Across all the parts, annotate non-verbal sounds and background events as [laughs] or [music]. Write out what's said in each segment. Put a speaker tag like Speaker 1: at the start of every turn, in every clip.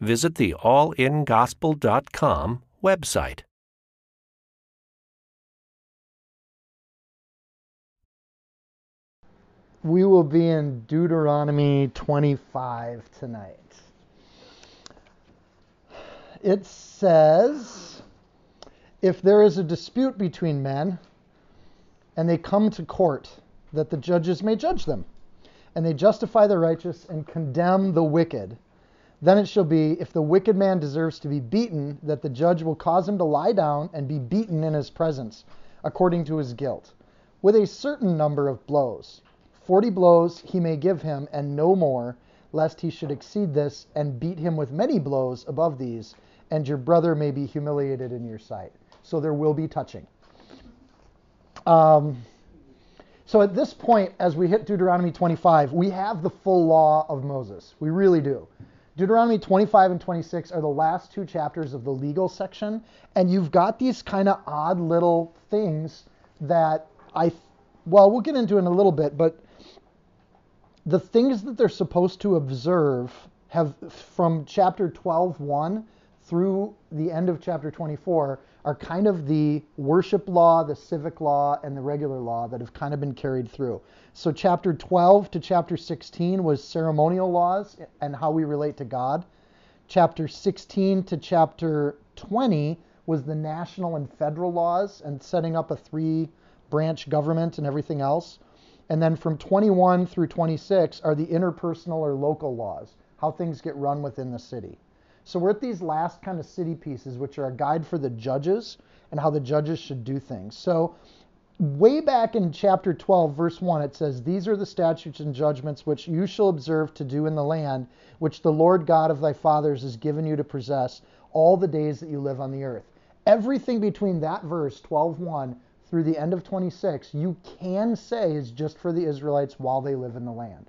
Speaker 1: visit the allingospel.com website.
Speaker 2: We will be in Deuteronomy 25 tonight. It says, If there is a dispute between men, and they come to court, that the judges may judge them, and they justify the righteous and condemn the wicked, then it shall be, if the wicked man deserves to be beaten, that the judge will cause him to lie down and be beaten in his presence, according to his guilt, with a certain number of blows. Forty blows he may give him, and no more, lest he should exceed this and beat him with many blows above these, and your brother may be humiliated in your sight. So there will be touching. Um, so at this point, as we hit Deuteronomy 25, we have the full law of Moses. We really do. Deuteronomy 25 and 26 are the last two chapters of the legal section, and you've got these kind of odd little things that I, well, we'll get into in a little bit, but the things that they're supposed to observe have from chapter 12:1 through the end of chapter 24 are kind of the worship law, the civic law, and the regular law that have kind of been carried through. So chapter 12 to chapter 16 was ceremonial laws and how we relate to God. Chapter 16 to chapter 20 was the national and federal laws and setting up a three branch government and everything else. And then from 21 through 26 are the interpersonal or local laws, how things get run within the city. So we're at these last kind of city pieces, which are a guide for the judges and how the judges should do things. So way back in chapter 12, verse 1, it says, These are the statutes and judgments which you shall observe to do in the land which the Lord God of thy fathers has given you to possess all the days that you live on the earth. Everything between that verse, 12:1, through the end of 26, you can say is just for the Israelites while they live in the land.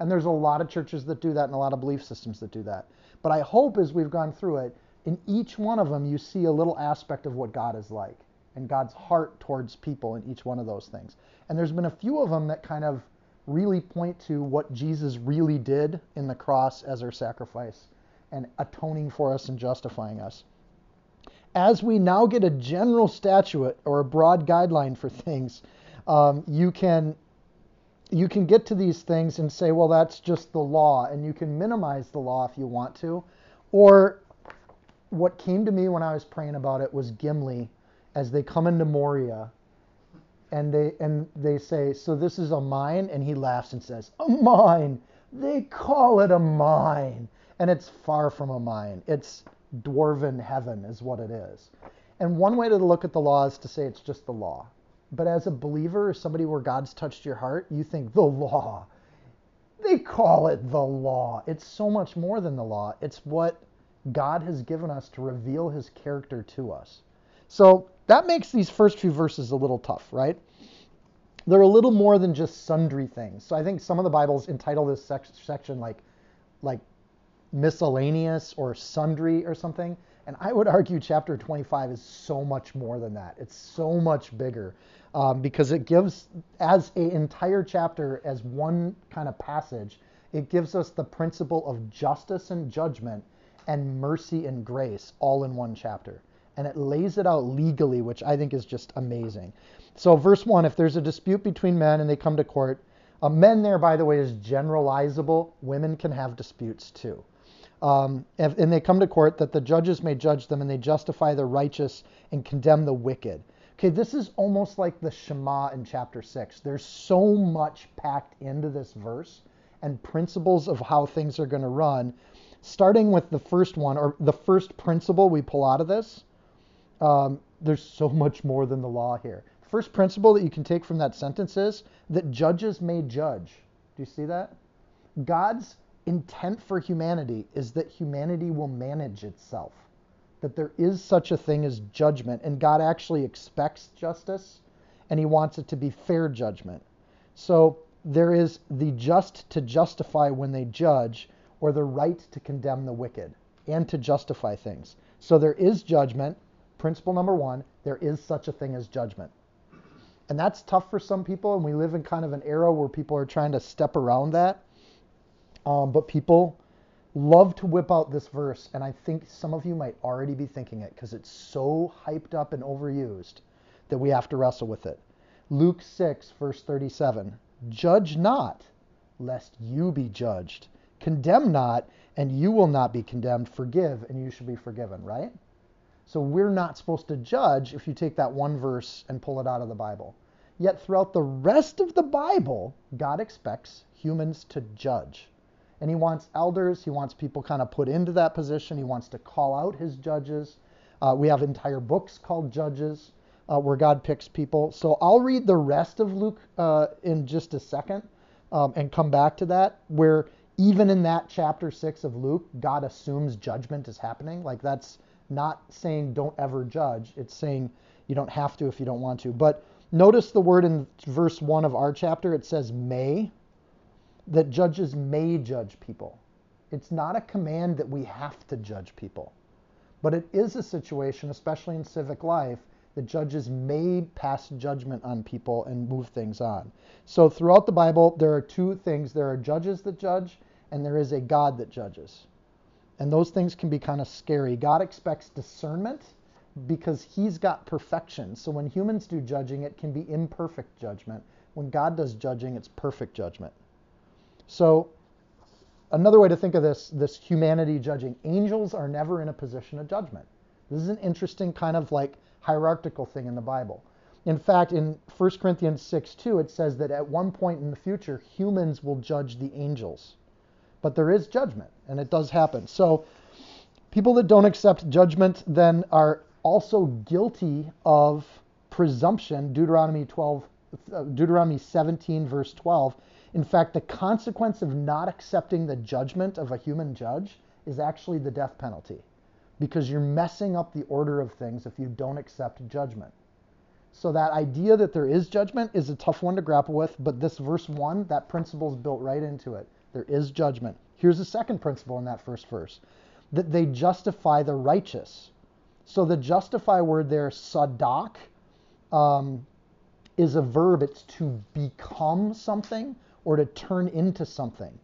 Speaker 2: And there's a lot of churches that do that and a lot of belief systems that do that. But I hope as we've gone through it, in each one of them, you see a little aspect of what God is like and God's heart towards people in each one of those things. And there's been a few of them that kind of really point to what Jesus really did in the cross as our sacrifice and atoning for us and justifying us as we now get a general statute or a broad guideline for things, um, you can you can get to these things and say, well, that's just the law, and you can minimize the law if you want to. Or what came to me when I was praying about it was Gimli, as they come into Moria, and they and they say, so this is a mine, and he laughs and says, a mine. They call it a mine, and it's far from a mine. It's dwarven heaven is what it is. And one way to look at the law is to say it's just the law. But as a believer, somebody where God's touched your heart, you think the law. They call it the law. It's so much more than the law. It's what God has given us to reveal his character to us. So that makes these first few verses a little tough, right? They're a little more than just sundry things. So I think some of the Bibles entitle this section like like miscellaneous or sundry or something. And I would argue chapter 25 is so much more than that. It's so much bigger um, because it gives, as an entire chapter, as one kind of passage, it gives us the principle of justice and judgment and mercy and grace all in one chapter. And it lays it out legally, which I think is just amazing. So, verse 1 if there's a dispute between men and they come to court, uh, men there, by the way, is generalizable. Women can have disputes too. Um, and, they come to court that the judges may judge them and they justify the righteous and condemn the wicked. Okay, this is almost like the Shema in chapter 6. There's so much packed into this verse and principles of how things are going to run. Starting with the first one, or the first principle we pull out of this, um, there's so [laughs] much more than the law here. First principle that you can take from that sentence is that judges may judge. Do you see that? God's intent for humanity is that humanity will manage itself, that there is such a thing as judgment, and God actually expects justice, and He wants it to be fair judgment. So there is the just to justify when they judge, or the right to condemn the wicked and to justify things. So there is judgment. Principle number one there is such a thing as judgment. And that's tough for some people, and we live in kind of an era where people are trying to step around that. Um, but people love to whip out this verse, and I think some of you might already be thinking it because it's so hyped up and overused that we have to wrestle with it. Luke 6, verse 37 Judge not, lest you be judged. Condemn not, and you will not be condemned. Forgive, and you shall be forgiven, right? So we're not supposed to judge if you take that one verse and pull it out of the Bible. Yet throughout the rest of the Bible, God expects humans to judge. And he wants elders, he wants people kind of put into that position, he wants to call out his judges. Uh, we have entire books called Judges uh, where God picks people. So I'll read the rest of Luke uh, in just a second um, and come back to that, where even in that chapter 6 of Luke, God assumes judgment is happening. Like that's not saying don't ever judge, it's saying you don't have to if you don't want to. But notice the word in verse 1 of our chapter, it says may, that judges may judge people. It's not a command that we have to judge people, but it is a situation, especially in civic life, that judges may pass judgment on people and move things on. So throughout the Bible, there are two things there are judges that judge, and there is a God that judges. And those things can be kind of scary. God expects discernment because he's got perfection. So when humans do judging, it can be imperfect judgment. When God does judging, it's perfect judgment. So another way to think of this, this humanity judging, angels are never in a position of judgment. This is an interesting kind of like hierarchical thing in the Bible. In fact, in 1 Corinthians 6 2, it says that at one point in the future, humans will judge the angels. But there is judgment, and it does happen. So people that don't accept judgment then are also guilty of presumption. Deuteronomy 12, uh, Deuteronomy 17, verse 12. In fact, the consequence of not accepting the judgment of a human judge is actually the death penalty because you're messing up the order of things if you don't accept judgment. So that idea that there is judgment is a tough one to grapple with, but this verse 1, that principle is built right into it. There is judgment. Here's the second principle in that first verse that they justify the righteous. So the justify word there, sadak, um, is a verb. It's to become something or to turn into something.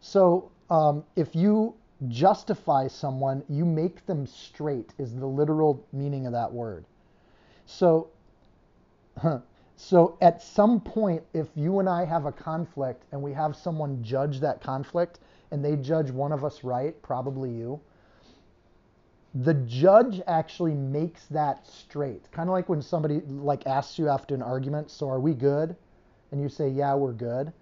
Speaker 2: So um, if you justify someone, you make them straight, is the literal meaning of that word. So, [laughs] so at some point, if you and I have a conflict and we have someone judge that conflict and they judge one of us right, probably you, the judge actually makes that straight. Kind of like when somebody like asks you after an argument, so are we good? And you say, yeah, we're good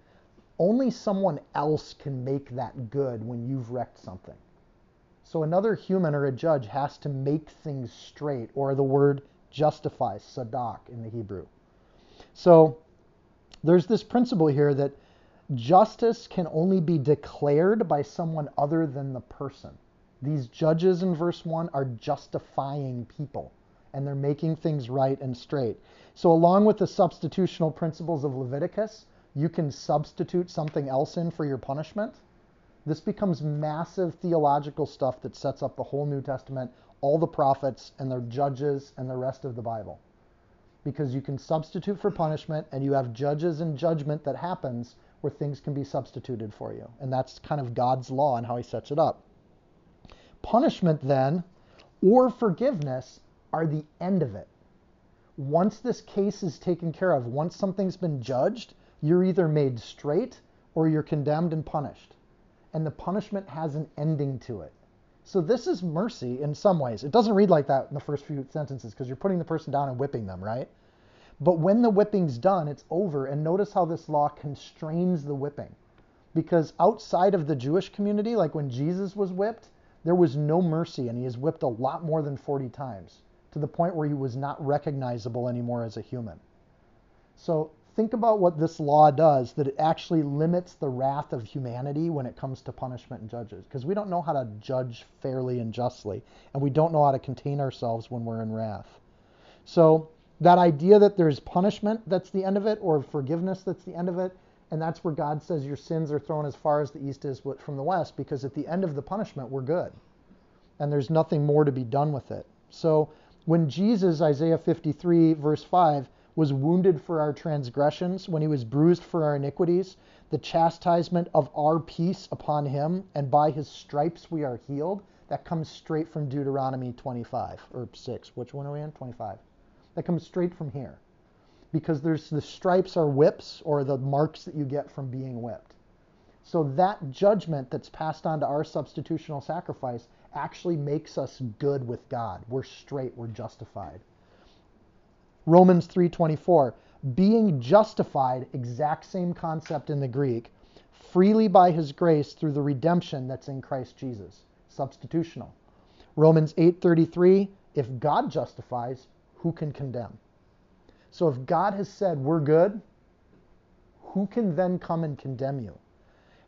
Speaker 2: only someone else can make that good when you've wrecked something. So another human or a judge has to make things straight, or the word justify, sadak in the Hebrew. So there's this principle here that justice can only be declared by someone other than the person. These judges in verse 1 are justifying people and they're making things right and straight. So, along with the substitutional principles of Leviticus, you can substitute something else in for your punishment. This becomes massive theological stuff that sets up the whole New Testament, all the prophets and the judges and the rest of the Bible. Because you can substitute for punishment and you have judges and judgment that happens where things can be substituted for you. And that's kind of God's law and how he sets it up. Punishment then or forgiveness are the end of it. Once this case is taken care of, once something's been judged, you're either made straight or you're condemned and punished. And the punishment has an ending to it. So this is mercy in some ways. It doesn't read like that in the first few sentences because you're putting the person down and whipping them, right? But when the whipping's done, it's over. And notice how this law constrains the whipping. Because outside of the Jewish community, like when Jesus was whipped, there was no mercy, and he is whipped a lot more than 40 times to the point where he was not recognizable anymore as a human. So think about what this law does that it actually limits the wrath of humanity when it comes to punishment and judges. Because we don't know how to judge fairly and justly and we don't know how to contain ourselves when we're in wrath. So that idea that there's punishment that's the end of it or forgiveness that's the end of it and that's where god says your sins are thrown as far as the east is from the west because at the end of the punishment we're good. And there's nothing more to be done with it. So when jesus isaiah 53 verse 5 was wounded for our transgressions, when he was bruised for our iniquities, the chastisement of our peace upon him, and by his stripes we are healed. That comes straight from Deuteronomy 25 or 6. Which one are we in? 25. That comes straight from here. Because there's the stripes are whips or the marks that you get from being whipped. So that judgment that's passed on to our substitutional sacrifice actually makes us good with God. We're straight, we're justified. Romans 3:24, being justified, exact same concept in the Greek, freely by his grace through the redemption that's in Christ Jesus. Substitutional. Romans 8:33, if God justifies, who can condemn? So if God has said we're good, who can then come and condemn you?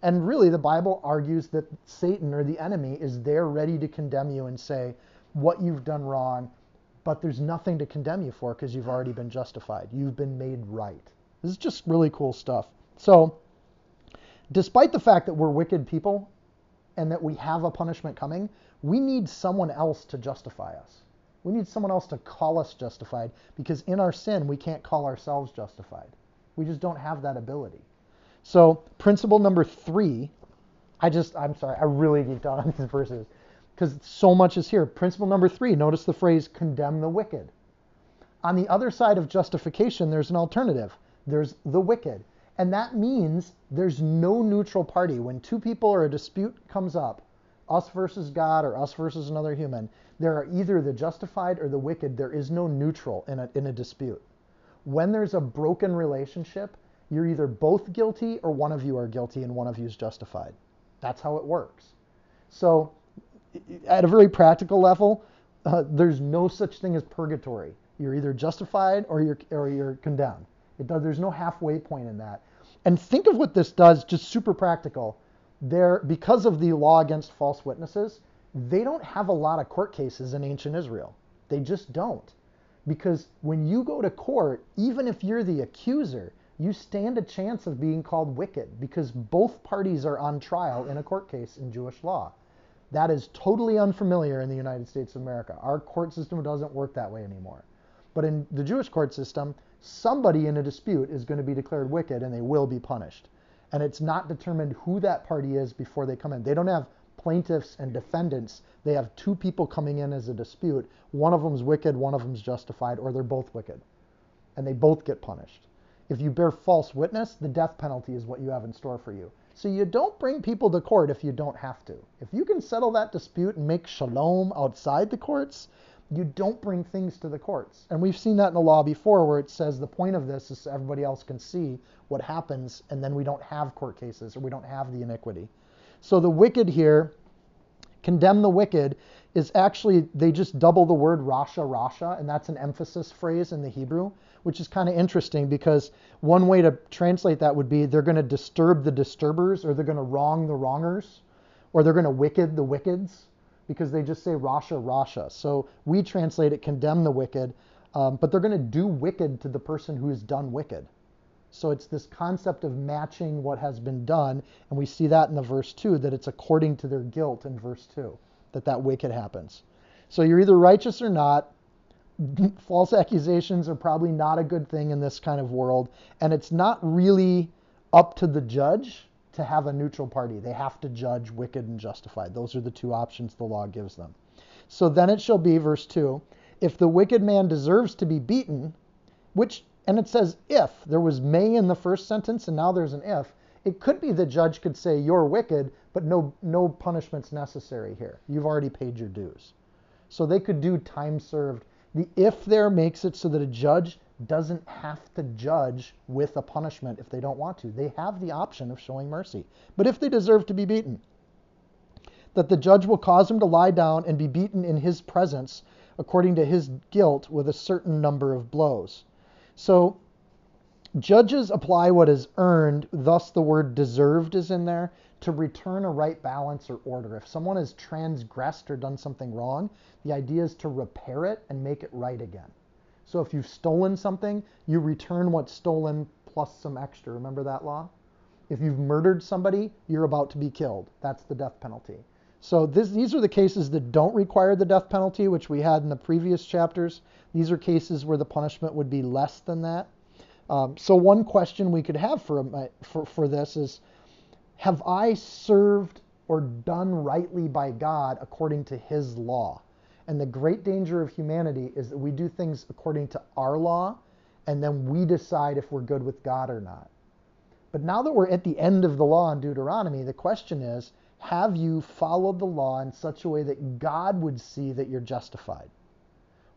Speaker 2: And really, the Bible argues that Satan or the enemy is there ready to condemn you and say, what you've done wrong, but there's nothing to condemn you for because you've already been justified. You've been made right. This is just really cool stuff. So, despite the fact that we're wicked people and that we have a punishment coming, we need someone else to justify us. We need someone else to call us justified because in our sin, we can't call ourselves justified. We just don't have that ability. So, principle number three, I just, I'm sorry, I really geeked out on these verses because so much is here. Principle number three notice the phrase condemn the wicked. On the other side of justification, there's an alternative there's the wicked. And that means there's no neutral party. When two people or a dispute comes up, us versus God or us versus another human, there are either the justified or the wicked. There is no neutral in a, in a dispute. When there's a broken relationship, you're either both guilty or one of you are guilty and one of you is justified. That's how it works. So at a very practical level, uh, there's no such thing as purgatory. You're either justified or you're or you're condemned. Does, there's no halfway point in that. And think of what this does, just super practical. There, because of the law against false witnesses, they don't have a lot of court cases in ancient Israel. They just don't. Because when you go to court, even if you're the accuser, you stand a chance of being called wicked because both parties are on trial in a court case in Jewish law. That is totally unfamiliar in the United States of America. Our court system doesn't work that way anymore. But in the Jewish court system, somebody in a dispute is going to be declared wicked and they will be punished. And it's not determined who that party is before they come in. They don't have plaintiffs and defendants. They have two people coming in as a dispute. One of them's wicked, one of them's justified, or they're both wicked. And they both get punished. If you bear false witness, the death penalty is what you have in store for you. So you don't bring people to court if you don't have to. If you can settle that dispute and make shalom outside the courts, you don't bring things to the courts. And we've seen that in the law before where it says the point of this is so everybody else can see what happens and then we don't have court cases or we don't have the iniquity. So the wicked here, condemn the wicked, is actually, they just double the word rasha, rasha, and that's an emphasis phrase in the Hebrew which is kind of interesting because one way to translate that would be they're going to disturb the disturbers or they're going to wrong the wrongers or they're going to wicked the wickeds because they just say Rasha, Rasha. So we translate it condemn the wicked, um, but they're going to do wicked to the person who has done wicked. So it's this concept of matching what has been done, and we see that in the verse 2 that it's according to their guilt in verse 2 that that wicked happens. So you're either righteous or not, false accusations are probably not a good thing in this kind of world. And it's not really up to the judge to have a neutral party. They have to judge wicked and justified. Those are the two options the law gives them. So then it shall be, verse 2, if the wicked man deserves to be beaten, which, and it says if, there was may in the first sentence and now there's an if, it could be the judge could say you're wicked, but no, no punishment's necessary here. You've already paid your dues. So they could do time served the if there makes it so that a judge doesn't have to judge with a punishment if they don't want to. They have the option of showing mercy. But if they deserve to be beaten, that the judge will cause him to lie down and be beaten in his presence according to his guilt with a certain number of blows. So Judges apply what is earned, thus the word deserved is in there, to return a right balance or order. If someone has transgressed or done something wrong, the idea is to repair it and make it right again. So if you've stolen something, you return what's stolen plus some extra. Remember that law? If you've murdered somebody, you're about to be killed. That's the death penalty. So this, these are the cases that don't require the death penalty, which we had in the previous chapters. These are cases where the punishment would be less than that. Um, so one question we could have for, for, for this is, have I served or done rightly by God according to his law? And the great danger of humanity is that we do things according to our law, and then we decide if we're good with God or not. But now that we're at the end of the law in Deuteronomy, the question is, have you followed the law in such a way that God would see that you're justified?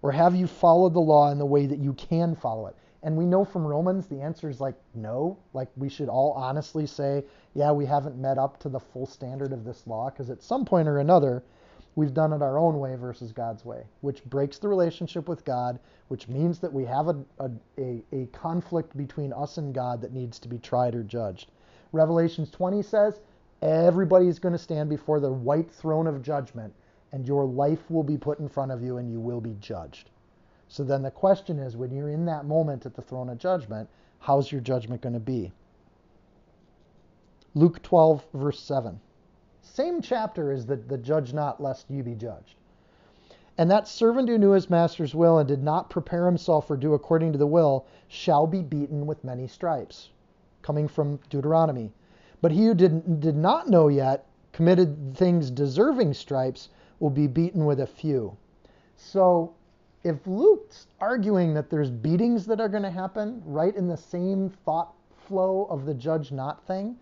Speaker 2: Or have you followed the law in the way that you can follow it? And we know from Romans the answer is like no. Like we should all honestly say, yeah, we haven't met up to the full standard of this law because at some point or another, we've done it our own way versus God's way, which breaks the relationship with God, which means that we have a, a, a, a conflict between us and God that needs to be tried or judged. Revelations 20 says, Everybody's going to stand before the white throne of judgment, and your life will be put in front of you, and you will be judged. So then the question is when you're in that moment at the throne of judgment, how's your judgment going to be? Luke 12, verse 7. Same chapter as the, the judge not, lest you be judged. And that servant who knew his master's will and did not prepare himself or do according to the will shall be beaten with many stripes. Coming from Deuteronomy. But he who did, did not know yet, committed things deserving stripes, will be beaten with a few. So if Luke's arguing that there's beatings that are going to happen right in the same thought flow of the judge not thing,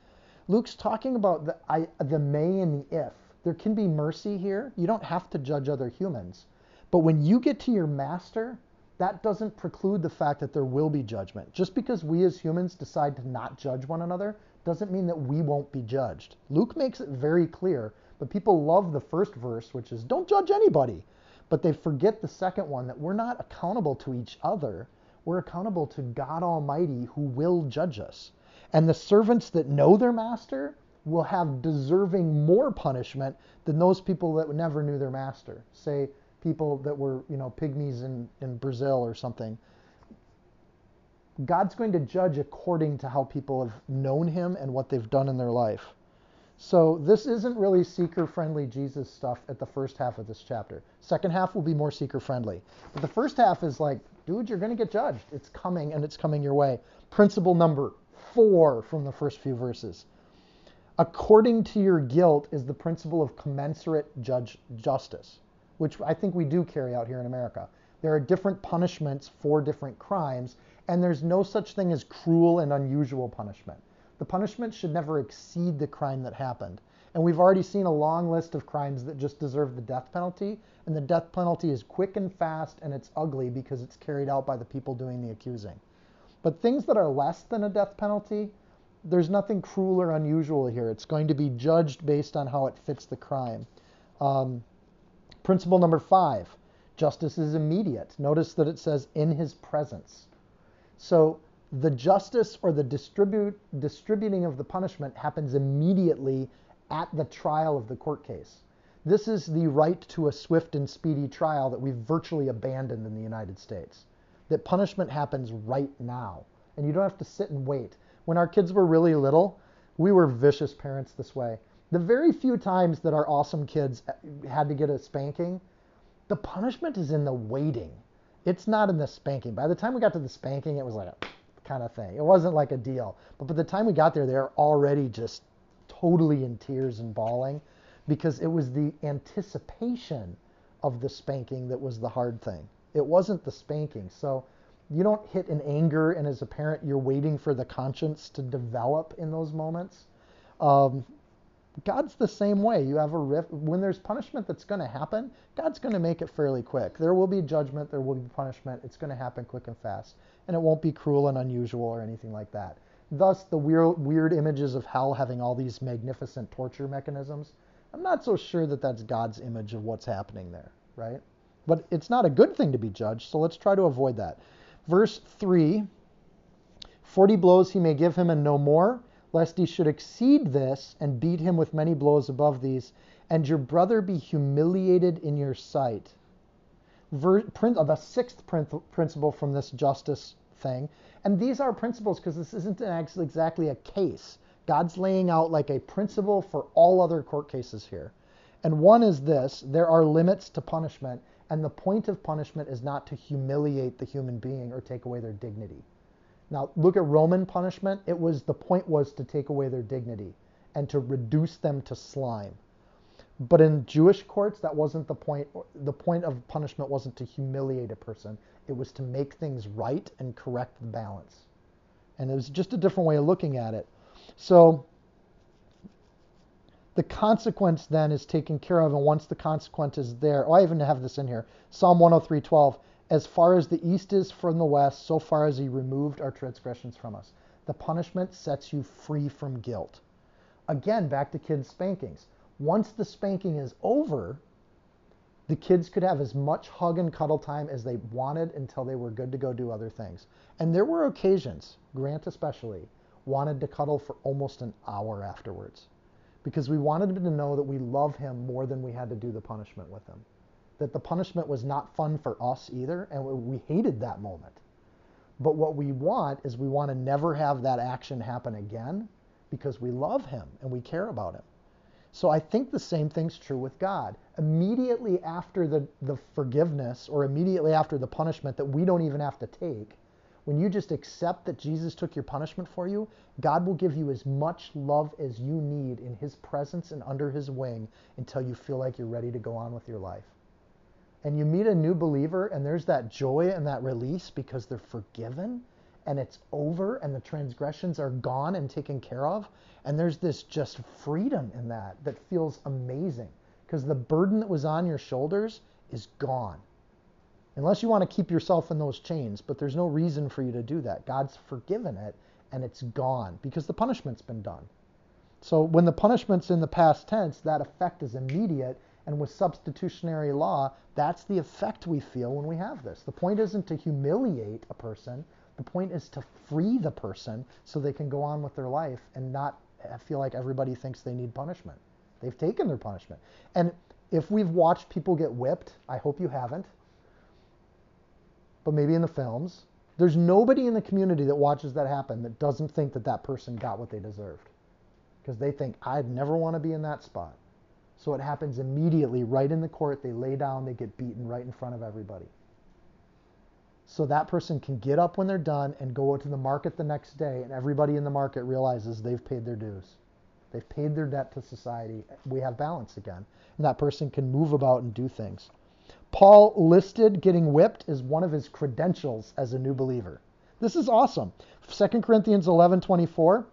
Speaker 2: Luke's talking about the, I, the may and the if. There can be mercy here. You don't have to judge other humans. But when you get to your master, that doesn't preclude the fact that there will be judgment. Just because we as humans decide to not judge one another doesn't mean that we won't be judged. Luke makes it very clear, but people love the first verse, which is don't judge anybody. But they forget the second one that we're not accountable to each other. We're accountable to God Almighty who will judge us. And the servants that know their master will have deserving more punishment than those people that never knew their master. Say people that were, you know, pygmies in, in Brazil or something. God's going to judge according to how people have known him and what they've done in their life. So this isn't really seeker-friendly Jesus stuff at the first half of this chapter. Second half will be more seeker-friendly. But the first half is like, dude, you're going to get judged. It's coming and it's coming your way. Principle number four from the first few verses. According to your guilt is the principle of commensurate judge justice, which I think we do carry out here in America. There are different punishments for different crimes, and there's no such thing as cruel and unusual punishment. The punishment should never exceed the crime that happened. And we've already seen a long list of crimes that just deserve the death penalty, and the death penalty is quick and fast and it's ugly because it's carried out by the people doing the accusing. But things that are less than a death penalty, there's nothing cruel or unusual here. It's going to be judged based on how it fits the crime. Um, principle number five justice is immediate. Notice that it says in his presence. So the justice or the distribute, distributing of the punishment happens immediately at the trial of the court case. This is the right to a swift and speedy trial that we've virtually abandoned in the United States. That punishment happens right now, and you don't have to sit and wait. When our kids were really little, we were vicious parents this way. The very few times that our awesome kids uh, had to get a spanking, the punishment is in the waiting. It's not in the spanking. By the time we got to the spanking, it was like a kind of thing. It wasn't like a deal. But by the time we got there, they were already just totally in tears and bawling because it was the anticipation of the spanking that was the hard thing. It wasn't the spanking. So you don't hit in anger, and as a parent, you're waiting for the conscience to develop in those moments. Um, God's the same way. You have a rift when there's punishment that's going to happen. God's going to make it fairly quick. There will be judgment. There will be punishment. It's going to happen quick and fast, and it won't be cruel and unusual or anything like that. Thus, the weird, weird images of hell having all these magnificent torture mechanisms. I'm not so sure that that's God's image of what's happening there, right? But it's not a good thing to be judged, so let's try to avoid that. Verse 3 Forty blows he may give him and no more, lest he should exceed this and beat him with many blows above these, and your brother be humiliated in your sight. Ver, prin, uh, the sixth prin, principle from this justice thing, and these are principles because this isn't exactly a case. God's laying out like a principle for all other court cases here. And one is this there are limits to punishment, and the point of punishment is not to humiliate the human being or take away their dignity. Now, look at Roman punishment. It was the point was to take away their dignity and to reduce them to slime. But in Jewish courts, that wasn't the point. The point of punishment wasn't to humiliate a person, it was to make things right and correct the balance. And it was just a different way of looking at it. So the consequence then is taken care of, and once the consequence is there, oh, I even have this in here Psalm 103:12. As far as the east is from the west, so far as he removed our transgressions from us. The punishment sets you free from guilt. Again, back to kids' spankings. Once the spanking is over, the kids could have as much hug and cuddle time as they wanted until they were good to go do other things. And there were occasions, Grant especially, wanted to cuddle for almost an hour afterwards because we wanted him to know that we love him more than we had to do the punishment with him. That the punishment was not fun for us either, and we hated that moment. But what we want is we want to never have that action happen again because we love him and we care about him. So I think the same thing's true with God. Immediately after the, the forgiveness or immediately after the punishment that we don't even have to take, when you just accept that Jesus took your punishment for you, God will give you as much love as you need in His presence and under His wing until you feel like you're ready to go on with your life. And you meet a new believer, and there's that joy and that release because they're forgiven and it's over and the transgressions are gone and taken care of. And there's this just freedom in that that feels amazing because the burden that was on your shoulders is gone. Unless you want to keep yourself in those chains, but there's no reason for you to do that. God's forgiven it and it's gone because the punishment's been done. So when the punishment's in the past tense, that effect is immediate. And with substitutionary law, that's the effect we feel when we have this. The point isn't to humiliate a person, the point is to free the person so they can go on with their life and not feel like everybody thinks they need punishment. They've taken their punishment. And if we've watched people get whipped, I hope you haven't, but maybe in the films, there's nobody in the community that watches that happen that doesn't think that that person got what they deserved. Because they think, I'd never want to be in that spot. So it happens immediately, right in the court. They lay down, they get beaten right in front of everybody. So that person can get up when they're done and go to the market the next day and everybody in the market realizes they've paid their dues. They've paid their debt to society. We have balance again. And that person can move about and do things. Paul listed getting whipped as one of his credentials as a new believer. This is awesome. 2 corinthians 11 24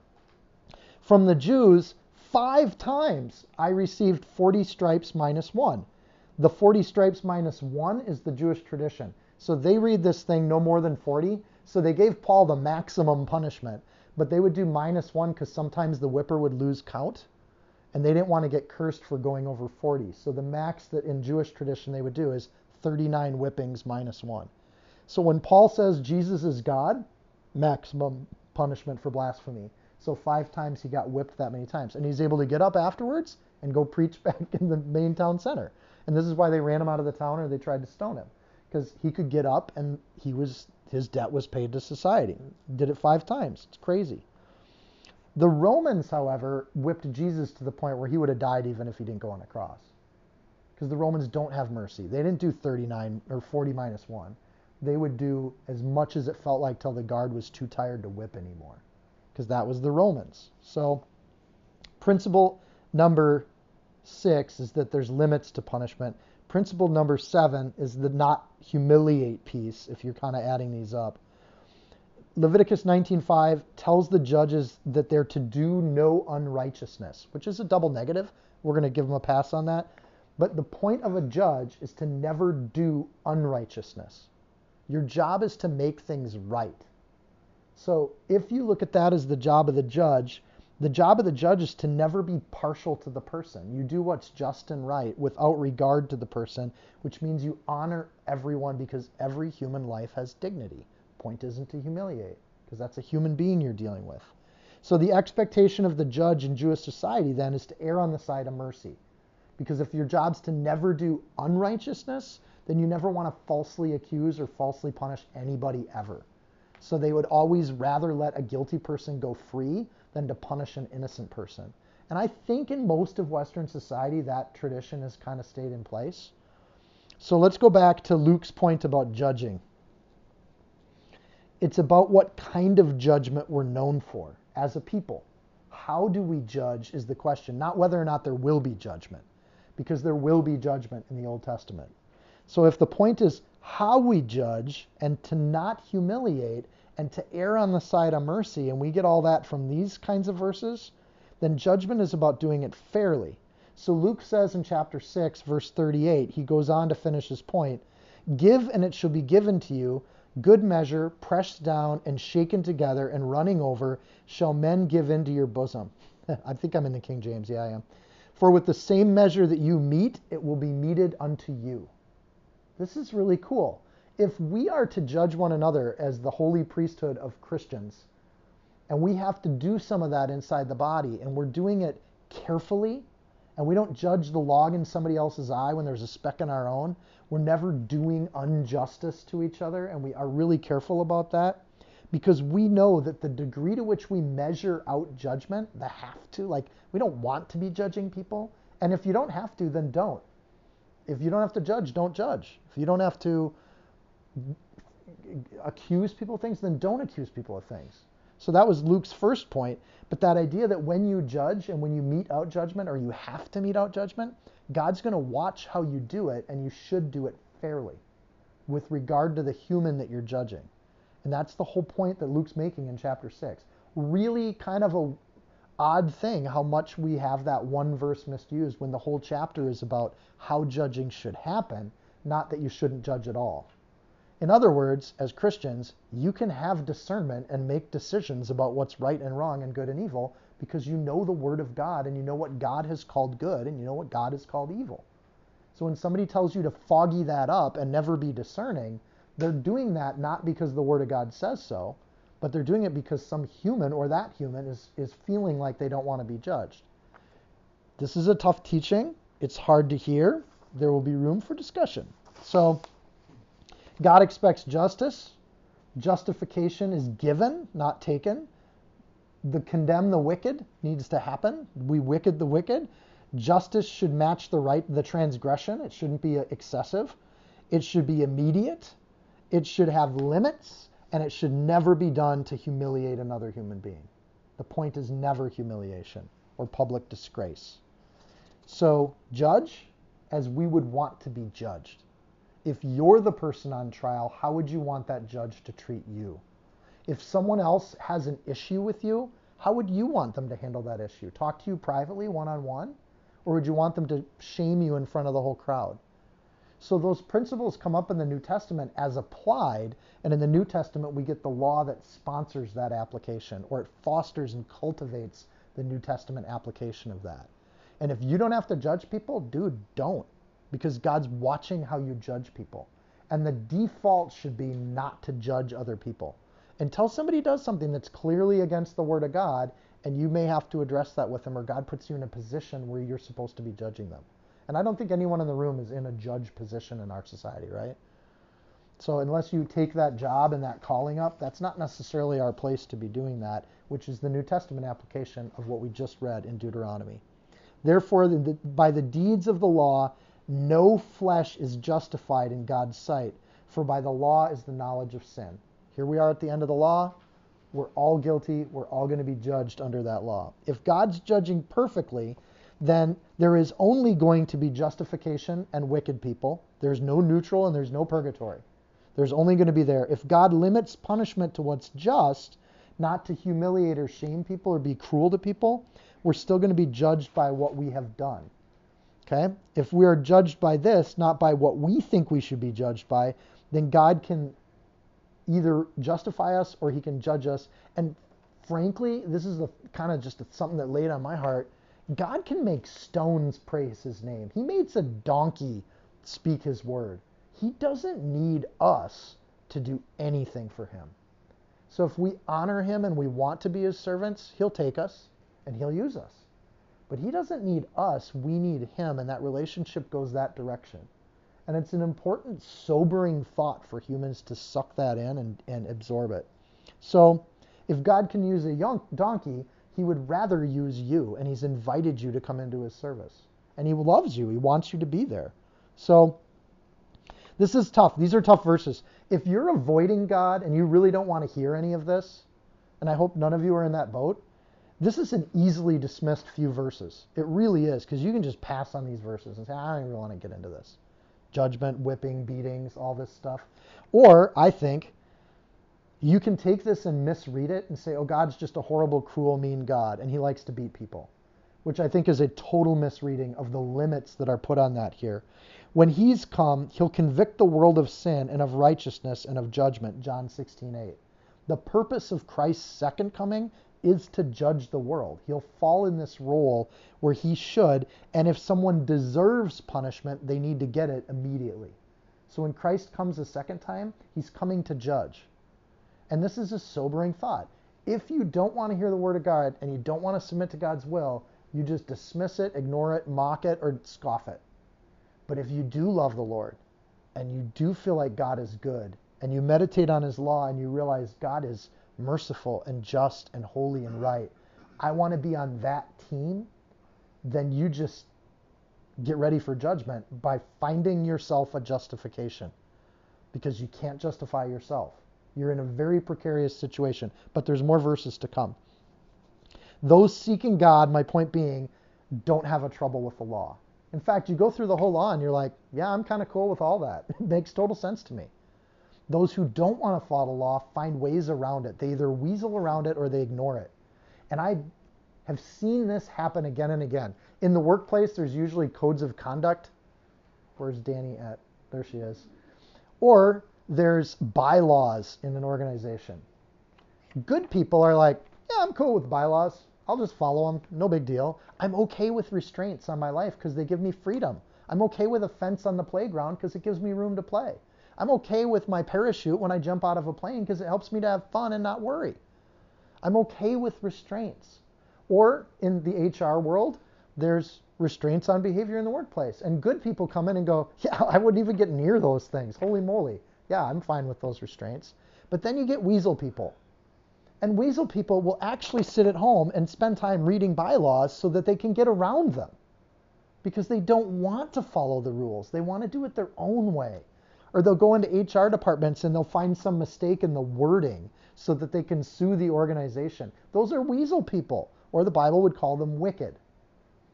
Speaker 2: from the jews five times i received 40 stripes minus one the 40 stripes minus one is the jewish tradition so they read this thing no more than 40. So they gave Paul the maximum punishment, but they would do minus one because sometimes the whipper would lose count and they didn't want to get cursed for going over 40. So the max that in Jewish tradition they would do is 39 whippings minus one. So when Paul says Jesus is God, maximum punishment for blasphemy. So five times he got whipped that many times. And he's able to get up afterwards and go preach [laughs] back in the main town center. And this is why they ran him out of the town or they tried to stone him because he could get up and he was his debt was paid to society. Did it five times. It's crazy. The Romans, however, whipped Jesus to the point where he would have died even if he didn't go on the cross. Because the Romans don't have mercy. They didn't do 39 or 40 minus 1. They would do as much as it felt like till the guard was too tired to whip anymore. Because that was the Romans. So, principle number six is that there's limits to punishment. Principle number seven is the not humiliate piece, if you're kind of adding these up. Leviticus 19:5 tells the judges that they're to do no unrighteousness, which is a double negative. We're going to give them a pass on that. But the point of a judge is to never do unrighteousness. Your job is to make things right. So if you look at that as the job of the judge, the job of the judge is to never be partial to the person. You do what's just and right without regard to the person, which means you honor everyone because every human life has dignity. Point isn't to humiliate. because that's a human being you're dealing with. So the expectation of the judge in Jewish society then is to err on the side of mercy. Because if your job's to never do unrighteousness, then you never want to falsely accuse or falsely punish anybody ever. So they would always rather let a guilty person go free than to punish an innocent person. And I think in most of Western society, that tradition has kind of stayed in place. So let's go back to Luke's point about judging. It's about what kind of judgment we're known for as a people. How do we judge is the question, not whether or not there will be judgment, because there will be judgment in the Old Testament. So if the point is how we judge and to not humiliate and to err on the side of mercy, and we get all that from these kinds of verses, then judgment is about doing it fairly. So Luke says in chapter 6, verse 38, he goes on to finish his point Give, and it shall be given to you. Good measure, pressed down and shaken together and running over, shall men give into your bosom. [laughs] I think I'm in the King James. Yeah, I am. For with the same measure that you meet, it will be meted unto you. This is really cool. If we are to judge one another as the holy priesthood of Christians, and we have to do some of that inside the body, and we're doing it carefully, and we don't judge the log in somebody else's eye when there's a speck in our own, we're never doing injustice to each other, and we are really careful about that because we know that the degree to which we measure out judgment, the have to, like we don't want to be judging people. And if you don't have to, then don't. If you don't have to judge, don't judge. If you don't have to accuse people of things, then don't accuse people of things. So that was Luke's first point. But that idea that when you judge and when you mete out judgment, or you have to mete out judgment, God's going to watch how you do it, and you should do it fairly with regard to the human that you're judging. And that's the whole point that Luke's making in chapter 6. Really kind of a odd thing how much we have that one verse misused when the whole chapter is about how judging should happen, not that you shouldn't judge at all. In other words, as Christians, you can have discernment and make decisions about what's right and wrong and good and evil because you know the Word of God and you know what God has called good and you know what God has called evil. So when somebody tells you to foggy that up and never be discerning, they're doing that not because the Word of God says so, but they're doing it because some human or that human is, is feeling like they don't want to be judged. This is a tough teaching. It's hard to hear. There will be room for discussion. So, God expects justice. Justification is given, not taken. The condemn the wicked needs to happen. We wicked the wicked. Justice should match the right, the transgression. It shouldn't be excessive. It should be immediate. It should have limits, and it should never be done to humiliate another human being. The point is never humiliation or public disgrace. So judge as we would want to be judged if you're the person on trial, how would you want that judge to treat you? If someone else has an issue with you, how would you want them to handle that issue? Talk to you privately, one on one? Or would you want them to shame you in front of the whole crowd? So those principles come up in the New Testament as applied, and in the New Testament, we get the law that sponsors that application, or it fosters and cultivates the New Testament application of that. And if you don't have to judge people, dude, don't because God's watching how you judge people. And the default should be not to judge other people. Until somebody does something that's clearly against the Word of God, and you may have to address that with them, or God puts you in a position where you're supposed to be judging them. And I don't think anyone in the room is in a judge position in our society, right? So unless you take that job and that calling up, that's not necessarily our place to be doing that, which is the New Testament application of what we just read in Deuteronomy. Therefore, by the deeds of the law, no flesh is justified in God's sight, for by the law is the knowledge of sin. Here we are at the end of the law. We're all guilty. We're all going to be judged under that law. If God's judging perfectly, then there is only going to be justification and wicked people. There's no neutral and there's no purgatory. There's only going to be there. If God limits punishment to what's just, not to humiliate or shame people or be cruel to people, we're still going to be judged by what we have done. Okay? If we are judged by this, not by what we think we should be judged by, then God can either justify us or he can judge us. And frankly, this is the kind of just something that laid on my heart. God can make stones praise his name. He makes a donkey speak his word. He doesn't need us to do anything for him. So if we honor him and we want to be his servants, he'll take us and he'll use us. But he doesn't need us, we need him, and that relationship goes that direction. And it's an important, sobering thought for humans to suck that in and, and absorb it. So if God can use a young donkey, he would rather use you, and he's invited you to come into his service. And he loves you, he wants you to be there. So this is tough. These are tough verses. If you're avoiding God and you really don't want to hear any of this, and I hope none of you are in that boat, this is an easily dismissed few verses. It really is, because you can just pass on these verses and say, I don't even want to get into this. Judgment, whipping, beatings, all this stuff. Or I think you can take this and misread it and say, oh, God's just a horrible, cruel, mean God, and he likes to beat people, which I think is a total misreading of the limits that are put on that here. When he's come, he'll convict the world of sin and of righteousness and of judgment, John 16, 8. The purpose of Christ's second coming is to judge the world. He'll fall in this role where he should, and if someone deserves punishment, they need to get it immediately. So when Christ comes a second time, he's coming to judge. And this is a sobering thought. If you don't want to hear the word of God and you don't want to submit to God's will, you just dismiss it, ignore it, mock it, or scoff it. But if you do love the Lord and you do feel like God is good and you meditate on his law and you realize God is merciful and just and holy and right, I want to be on that team, then you just get ready for judgment by finding yourself a justification because you can't justify yourself. You're in a very precarious situation, but there's more verses to come. Those seeking God, my point being, don't have a trouble with the law. In fact, you go through the whole law and you're like, yeah, I'm kind of cool with all that. [laughs] It makes total sense to me. Those who don't want to follow the law find ways around it. They either weasel around it or they ignore it. And I have seen this happen again and again. In the workplace, there's usually codes of conduct. Where's Danny at? There she is. Or there's bylaws in an organization. Good people are like, yeah, I'm cool with bylaws. I'll just follow them. No big deal. I'm okay with restraints on my life because they give me freedom. I'm okay with a fence on the playground because it gives me room to play. I'm okay with my parachute when I jump out of a plane because it helps me to have fun and not worry. I'm okay with restraints. Or in the HR world, there's restraints on behavior in the workplace. And good people come in and go, Yeah, I wouldn't even get near those things. Holy moly. Yeah, I'm fine with those restraints. But then you get weasel people and weasel people will actually sit at home and spend time reading bylaws so that they can get around them because they don't want to follow the rules. They want to do it their own way. Or they'll go into HR departments and they'll find some mistake in the wording so that they can sue the organization. Those are weasel people, or the Bible would call them wicked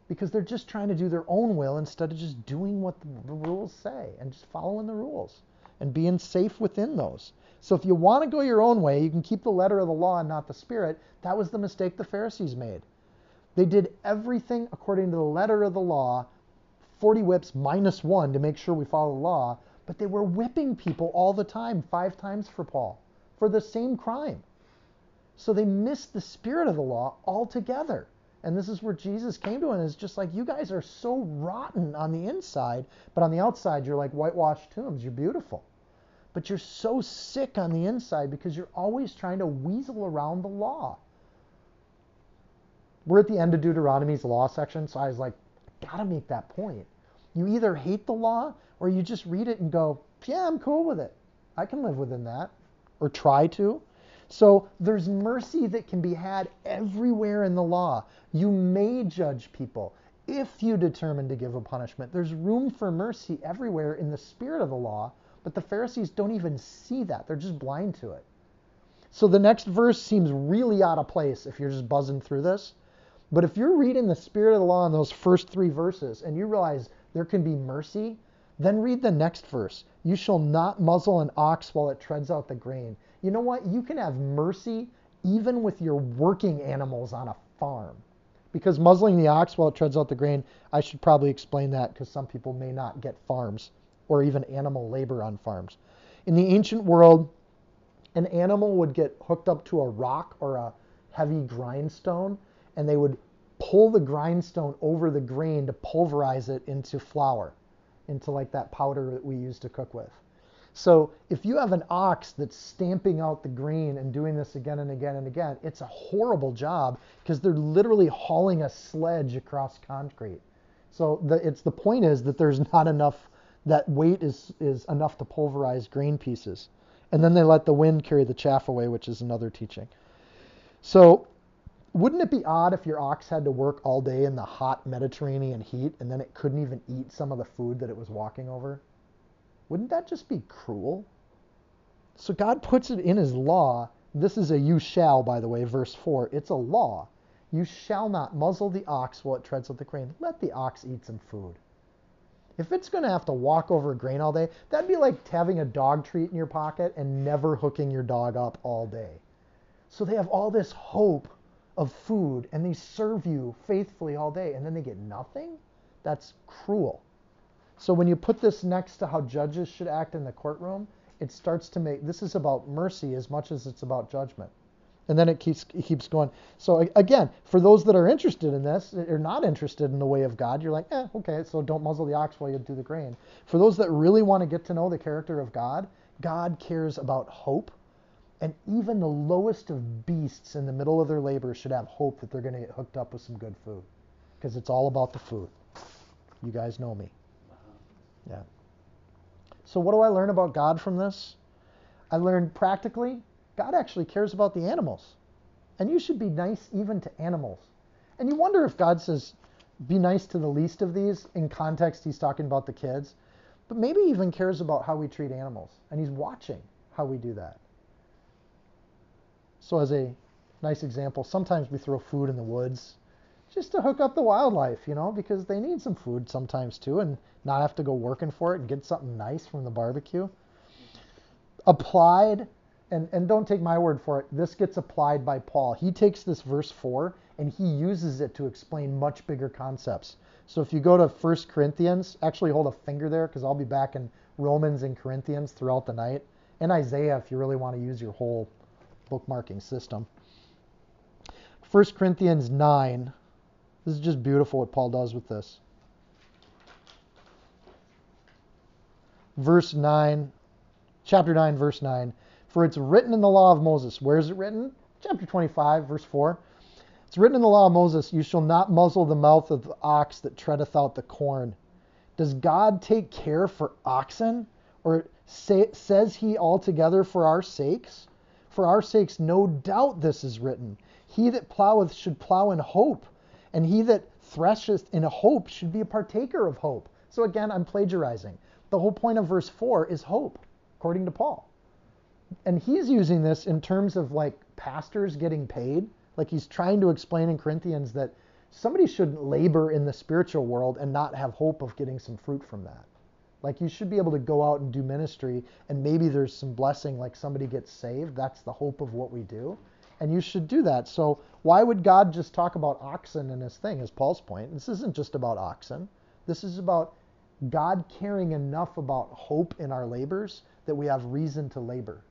Speaker 2: because they're just trying to do their own will instead of just doing what the rules say and just following the rules and being safe within those. So if you want to go your own way, you can keep the letter of the law and not the spirit. That was the mistake the Pharisees made. They did everything according to the letter of the law, 40 whips minus one to make sure we follow the law, but they were whipping people all the time, five times for Paul, for the same crime. So they missed the spirit of the law altogether. And this is where Jesus came to and is just like, you guys are so rotten on the inside, but on the outside, you're like whitewashed tombs. You're beautiful but you're so sick on the inside because you're always trying to weasel around the law. We're at the end of Deuteronomy's law section, so I was like, gotta make that point. You either hate the law or you just read it and go, yeah, I'm cool with it. I can live within that, or try to. So there's mercy that can be had everywhere in the law. You may judge people if you determine to give a punishment. There's room for mercy everywhere in the spirit of the law but the Pharisees don't even see that. They're just blind to it. So the next verse seems really out of place if you're just buzzing through this. But if you're reading the spirit of the law in those first three verses and you realize there can be mercy, then read the next verse. You shall not muzzle an ox while it treads out the grain. You know what? You can have mercy even with your working animals on a farm. Because muzzling the ox while it treads out the grain, I should probably explain that because some people may not get farms or even animal labor on farms. In the ancient world, an animal would get hooked up to a rock or a heavy grindstone, and they would pull the grindstone over the grain to pulverize it into flour, into like that powder that we use to cook with. So if you have an ox that's stamping out the grain and doing this again and again and again, it's a horrible job because they're literally hauling a sledge across concrete. So the, it's the point is that there's not enough that weight is is enough to pulverize grain pieces. And then they let the wind carry the chaff away, which is another teaching. So wouldn't it be odd if your ox had to work all day in the hot Mediterranean heat and then it couldn't even eat some of the food that it was walking over? Wouldn't that just be cruel? So God puts it in his law. This is a you shall, by the way, verse 4. It's a law. You shall not muzzle the ox while it treads out the grain. Let the ox eat some food. If it's going to have to walk over grain all day, that'd be like having a dog treat in your pocket and never hooking your dog up all day. So they have all this hope of food and they serve you faithfully all day and then they get nothing? That's cruel. So when you put this next to how judges should act in the courtroom, it starts to make this is about mercy as much as it's about judgment. And then it keeps it keeps going. So again, for those that are interested in this, or not interested in the way of God, you're like, eh, okay, so don't muzzle the ox while you do the grain. For those that really want to get to know the character of God, God cares about hope. And even the lowest of beasts in the middle of their labor should have hope that they're going to get hooked up with some good food. Because it's all about the food. You guys know me. Yeah. So, what do I learn about God from this? I learned practically, God actually cares about the animals. And you should be nice even to animals. And you wonder if God says, be nice to the least of these. In context, he's talking about the kids. But maybe even cares about how we treat animals. And he's watching how we do that. So, as a nice example, sometimes we throw food in the woods just to hook up the wildlife, you know, because they need some food sometimes too, and not have to go working for it and get something nice from the barbecue. Applied, and, and don't take my word for it, this gets applied by Paul. He takes this verse 4 and he uses it to explain much bigger concepts. So if you go to 1 Corinthians, actually hold a finger there because I'll be back in Romans and Corinthians throughout the night, and Isaiah if you really want to use your whole bookmarking system. 1 Corinthians 9. This is just beautiful what Paul does with this. verse 9, chapter 9, verse 9. For it's written in the law of Moses. Where is it written? Chapter 25, verse 4. It's written in the law of Moses, You shall not muzzle the mouth of the ox that treadeth out the corn. Does God take care for oxen? Or say, says he altogether for our sakes? For our sakes, no doubt this is written. He that ploweth should plow in hope, and he that thresheth in hope should be a partaker of hope. So again, I'm plagiarizing. The whole point of verse 4 is hope, according to Paul. And he's using this in terms of like pastors getting paid. Like he's trying to explain in Corinthians that somebody shouldn't labor in the spiritual world and not have hope of getting some fruit from that. Like you should be able to go out and do ministry and maybe there's some blessing like somebody gets saved. That's the hope of what we do. And you should do that. So why would God just talk about oxen in his thing, is Paul's point? This isn't just about oxen. This is about God caring enough about hope in our labors that we have reason to labor.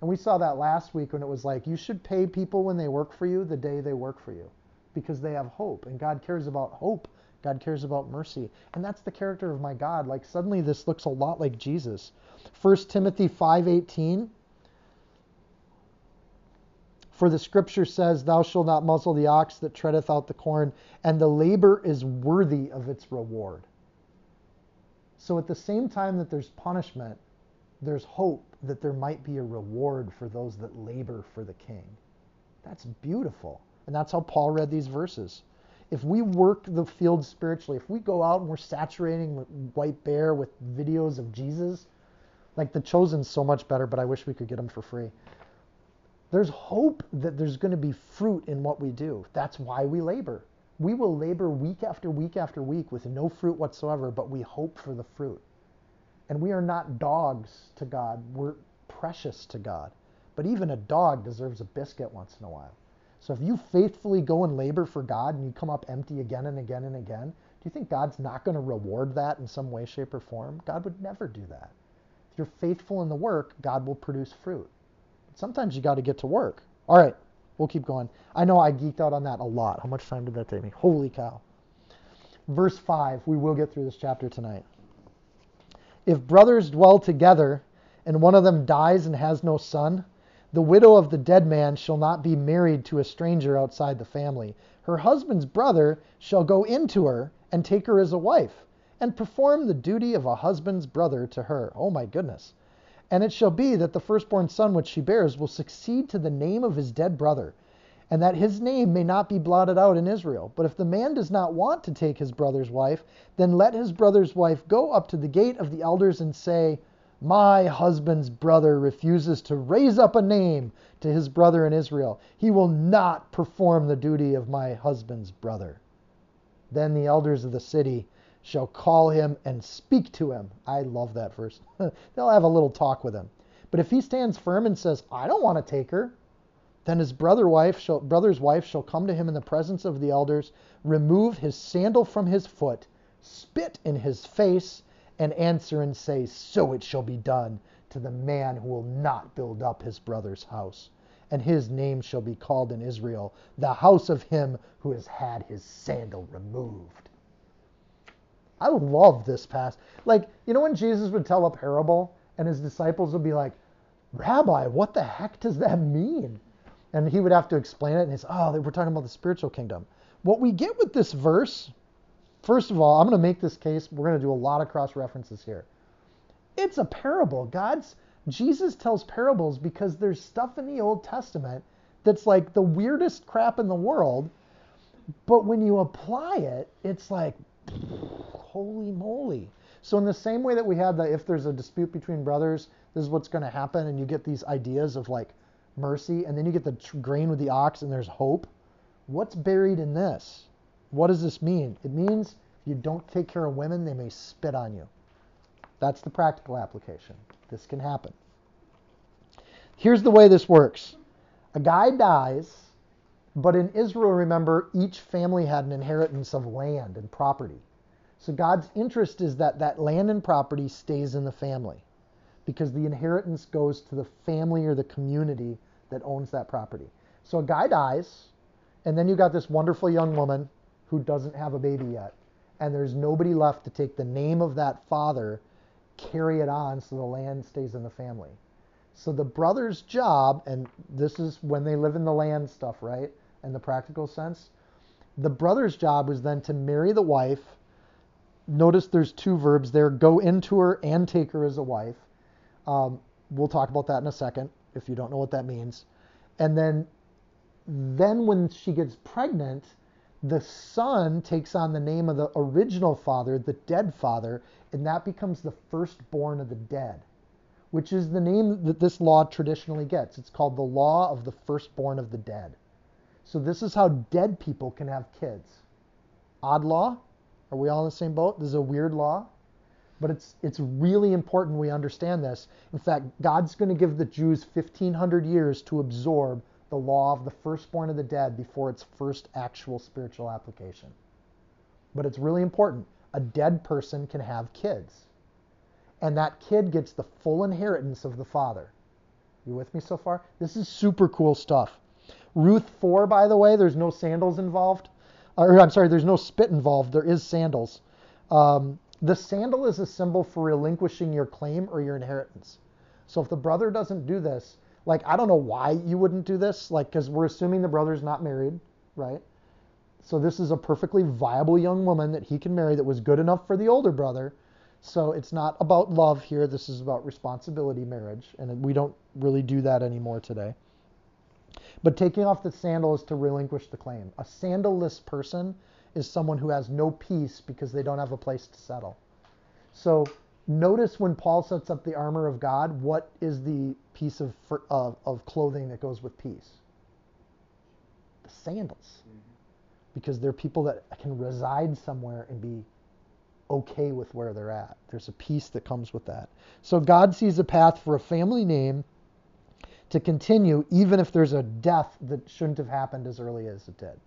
Speaker 2: And we saw that last week when it was like, you should pay people when they work for you the day they work for you because they have hope. And God cares about hope. God cares about mercy. And that's the character of my God. Like suddenly this looks a lot like Jesus. 1 Timothy 5:18 For the scripture says, Thou shalt not muzzle the ox that treadeth out the corn, and the labor is worthy of its reward. So at the same time that there's punishment, there's hope that there might be a reward for those that labor for the king. That's beautiful. And that's how Paul read these verses. If we work the field spiritually, if we go out and we're saturating White Bear with videos of Jesus, like the Chosen's so much better, but I wish we could get them for free. There's hope that there's going to be fruit in what we do. That's why we labor. We will labor week after week after week with no fruit whatsoever, but we hope for the fruit. And we are not dogs to God, we're precious to God. But even a dog deserves a biscuit once in a while. So if you faithfully go and labor for God and you come up empty again and again and again, do you think God's not going to reward that in some way, shape, or form? God would never do that. If you're faithful in the work, God will produce fruit. But sometimes you got to get to work. All right, We'll keep going. I know I geeked out on that a lot. How much time did that take me? Holy cow. Verse 5. We will get through this chapter tonight. If brothers dwell together, and one of them dies and has no son, the widow of the dead man shall not be married to a stranger outside the family. Her husband's brother shall go into her and take her as a wife, and perform the duty of a husband's brother to her. Oh my goodness. And it shall be that the firstborn son which she bears will succeed to the name of his dead brother, and that his name may not be blotted out in Israel. But if the man does not want to take his brother's wife, then let his brother's wife go up to the gate of the elders and say, My husband's brother refuses to raise up a name to his brother in Israel. He will not perform the duty of my husband's brother. Then the elders of the city shall call him and speak to him. I love that verse. [laughs] They'll have a little talk with him. But if he stands firm and says, I don't want to take her, then his brother wife shall, brother's wife shall come to him in the presence of the elders, remove his sandal from his foot, spit in his face, and answer and say, So it shall be done to the man who will not build up his brother's house. And his name shall be called in Israel, the house of him who has had his sandal removed. I love this pass. Like, you know when Jesus would tell a parable and his disciples would be like, Rabbi, what the heck does that mean? And he would have to explain it and he's, oh, we're talking about the spiritual kingdom. What we get with this verse, first of all, I'm going to make this case. We're going to do a lot of cross references here. It's a parable. God's Jesus tells parables because there's stuff in the Old Testament that's like the weirdest crap in the world. But when you apply it, it's like, holy moly. So, in the same way that we had that if there's a dispute between brothers, this is what's going to happen, and you get these ideas of like mercy, and then you get the grain with the ox, and there's hope. What's buried in this? What does this mean? It means if you don't take care of women, they may spit on you. That's the practical application. This can happen. Here's the way this works a guy dies, but in Israel, remember, each family had an inheritance of land and property. So God's interest is that that land and property stays in the family because the inheritance goes to the family or the community that owns that property. So a guy dies, and then you got this wonderful young woman who doesn't have a baby yet, and there's nobody left to take the name of that father, carry it on so the land stays in the family. So the brother's job, and this is when they live in the land stuff, right? In the practical sense, the brother's job was then to marry the wife. Notice there's two verbs there go into her and take her as a wife. Um, we'll talk about that in a second if you don't know what that means. And then, then when she gets pregnant, the son takes on the name of the original father, the dead father, and that becomes the firstborn of the dead, which is the name that this law traditionally gets. It's called the law of the firstborn of the dead. So this is how dead people can have kids. Odd law? Are we all in the same boat? This is a weird law. But it's, it's really important we understand this. In fact, God's going to give the Jews 1,500 years to absorb the law of the firstborn of the dead before its first actual spiritual application. But it's really important. A dead person can have kids. And that kid gets the full inheritance of the father. You with me so far? This is super cool stuff. Ruth 4, by the way, there's no sandals involved. Or, I'm sorry, there's no spit involved. There is sandals. Um, the sandal is a symbol for relinquishing your claim or your inheritance. So if the brother doesn't do this, like I don't know why you wouldn't do this, like because we're assuming the brother's not married, right? So this is a perfectly viable young woman that he can marry that was good enough for the older brother. So it's not about love here. This is about responsibility marriage, and we don't really do that anymore today. But taking off the sandal is to relinquish the claim. A sandalless person is someone who has no peace because they don't have a place to settle. So notice when Paul sets up the armor of God, what is the piece of, of, of clothing that goes with peace? The sandals. Mm-hmm. Because they're people that can reside somewhere and be okay with where they're at. There's a peace that comes with that. So God sees a path for a family name to continue even if there's a death that shouldn't have happened as early as it did.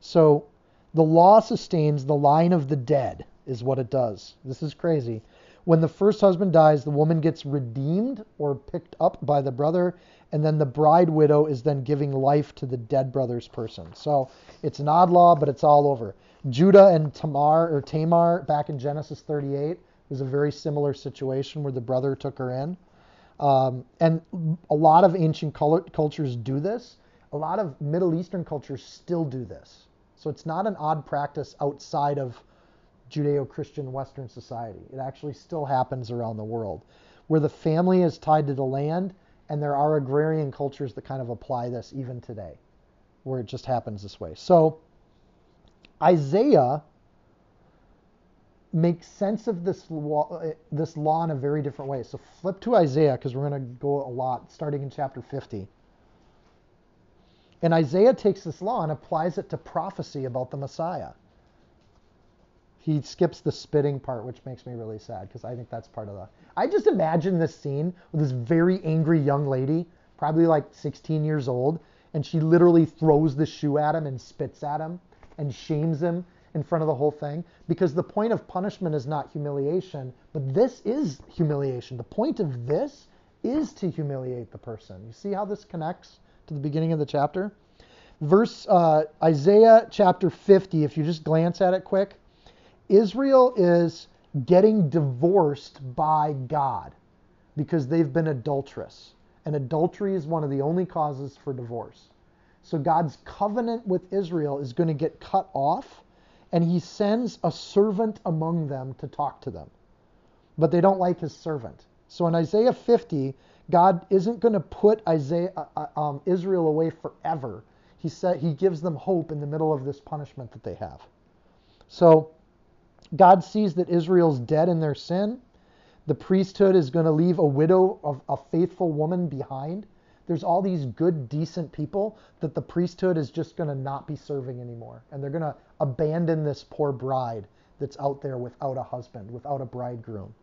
Speaker 2: So the law sustains the line of the dead, is what it does. This is crazy. When the first husband dies, the woman gets redeemed or picked up by the brother, and then the bride widow is then giving life to the dead brother's person. So it's an odd law, but it's all over. Judah and Tamar or Tamar back in Genesis 38 was a very similar situation where the brother took her in. Um, and a lot of ancient cultures do this. A lot of Middle Eastern cultures still do this. So it's not an odd practice outside of Judeo Christian Western society. It actually still happens around the world where the family is tied to the land, and there are agrarian cultures that kind of apply this even today, where it just happens this way. So Isaiah makes sense of this law, this law in a very different way. So flip to Isaiah because we're going to go a lot starting in chapter 50. And Isaiah takes this law and applies it to prophecy about the Messiah. He skips the spitting part, which makes me really sad because I think that's part of the. I just imagine this scene with this very angry young lady, probably like 16 years old, and she literally throws the shoe at him and spits at him and shames him in front of the whole thing because the point of punishment is not humiliation, but this is humiliation. The point of this is to humiliate the person. You see how this connects to the beginning of the chapter? Verse uh, Isaiah chapter 50, if you just glance at it quick, Israel is getting divorced by God because they've been adulterous. And adultery is one of the only causes for divorce. So God's covenant with Israel is going to get cut off, and he sends a servant among them to talk to them. But they don't like his servant. So in Isaiah 50, God isn't going to put Isaiah, uh, uh, um, Israel away forever. He said he gives them hope in the middle of this punishment that they have. So God sees that Israel's dead in their sin. The priesthood is going to leave a widow of a faithful woman behind. There's all these good, decent people that the priesthood is just going to not be serving anymore. And they're going to abandon this poor bride that's out there without a husband, without a bridegroom.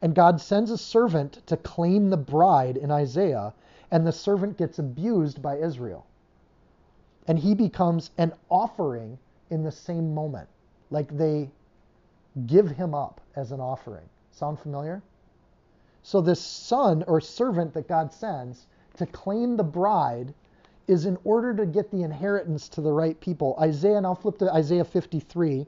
Speaker 2: And God sends a servant to claim the bride in Isaiah, and the servant gets abused by Israel. And he becomes an offering in the same moment. Like they give him up as an offering. Sound familiar? So, this son or servant that God sends to claim the bride is in order to get the inheritance to the right people. Isaiah, and I'll flip to Isaiah 53.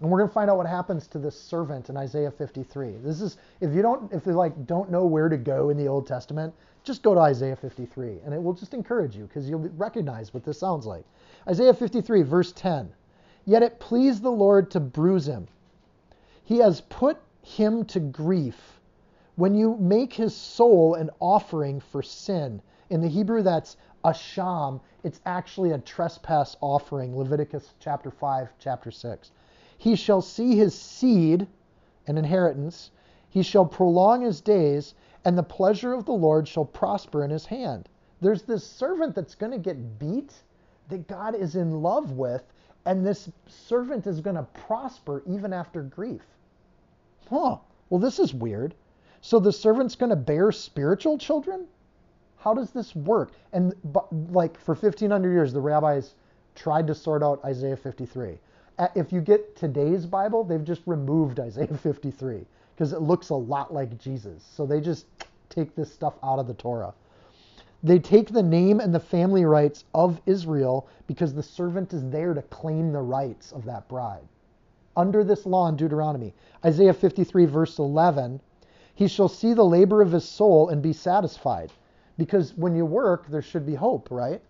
Speaker 2: And we're going to find out what happens to this servant in Isaiah 53. This is if you don't if you like don't know where to go in the Old Testament, just go to Isaiah 53 and it will just encourage you because you'll recognize what this sounds like. Isaiah 53 verse 10. Yet it pleased the Lord to bruise him. He has put him to grief. When you make his soul an offering for sin, in the Hebrew that's asham, it's actually a trespass offering, Leviticus chapter 5, chapter 6. He shall see his seed, an inheritance, he shall prolong his days, and the pleasure of the Lord shall prosper in his hand. There's this servant that's going to get beat that God is in love with, and this servant is going to prosper even after grief. Huh. Well, this is weird. So the servant's going to bear spiritual children? How does this work? And like for 1500 years, the rabbis tried to sort out Isaiah 53. If you get today's Bible, they've just removed Isaiah 53 because it looks a lot like Jesus. So they just take this stuff out of the Torah. They take the name and the family rights of Israel because the servant is there to claim the rights of that bride. Under this law in Deuteronomy, Isaiah 53, verse 11, he shall see the labor of his soul and be satisfied. Because when you work, there should be hope, right?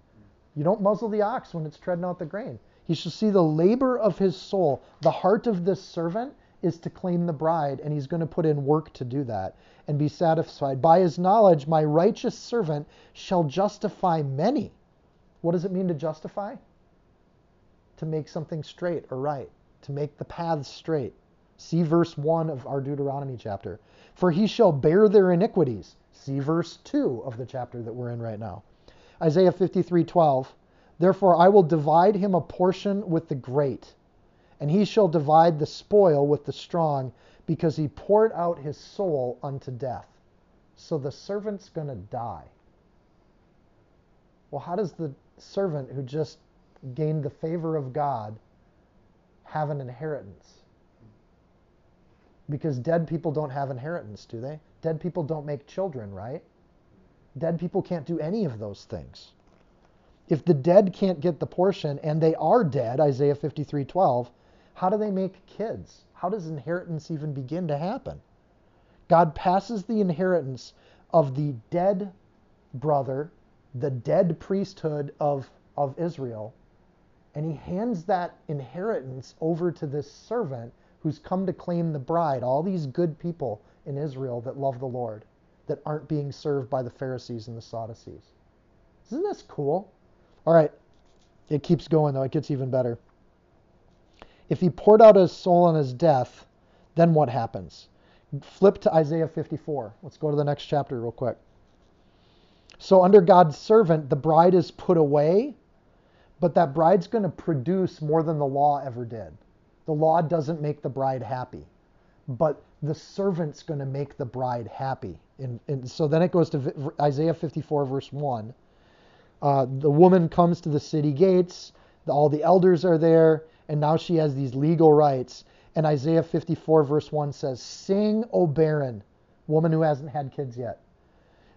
Speaker 2: You don't muzzle the ox when it's treading out the grain. He shall see the labor of his soul. The heart of this servant is to claim the bride, and he's going to put in work to do that and be satisfied. By his knowledge, my righteous servant shall justify many. What does it mean to justify? To make something straight or right, to make the paths straight. See verse 1 of our Deuteronomy chapter. For he shall bear their iniquities. See verse 2 of the chapter that we're in right now. Isaiah 53:12. Therefore I will divide him a portion with the great and he shall divide the spoil with the strong, because he poured out his soul unto death. So the servant's going to die. Well, how does the servant who just gained the favor of God have an inheritance? Because dead people don't have inheritance, do they? Dead people don't make children, right? Dead people can't do any of those things. If the dead can't get the portion, and they are dead, Isaiah 53 12, how do they make kids? How does inheritance even begin to happen? God passes the inheritance of the dead brother, the dead priesthood of, of Israel, and he hands that inheritance over to this servant who's come to claim the bride. All these good people in Israel that love the Lord, that aren't being served by the Pharisees and the Sadducees. Isn't this cool? All right, it keeps going though, it gets even better. If he poured out his soul on his death, then what happens? Flip to Isaiah 54. Let's go to the next chapter real quick. So, under God's servant, the bride is put away, but that bride's going to produce more than the law ever did. The law doesn't make the bride happy, but the servant's going to make the bride happy. And, and so then it goes to Isaiah 54, verse 1. Uh, the woman comes to the city gates, all the elders are there, and now she has these legal rights. And Isaiah 54, verse 1 says, Sing, O barren, woman who hasn't had kids yet.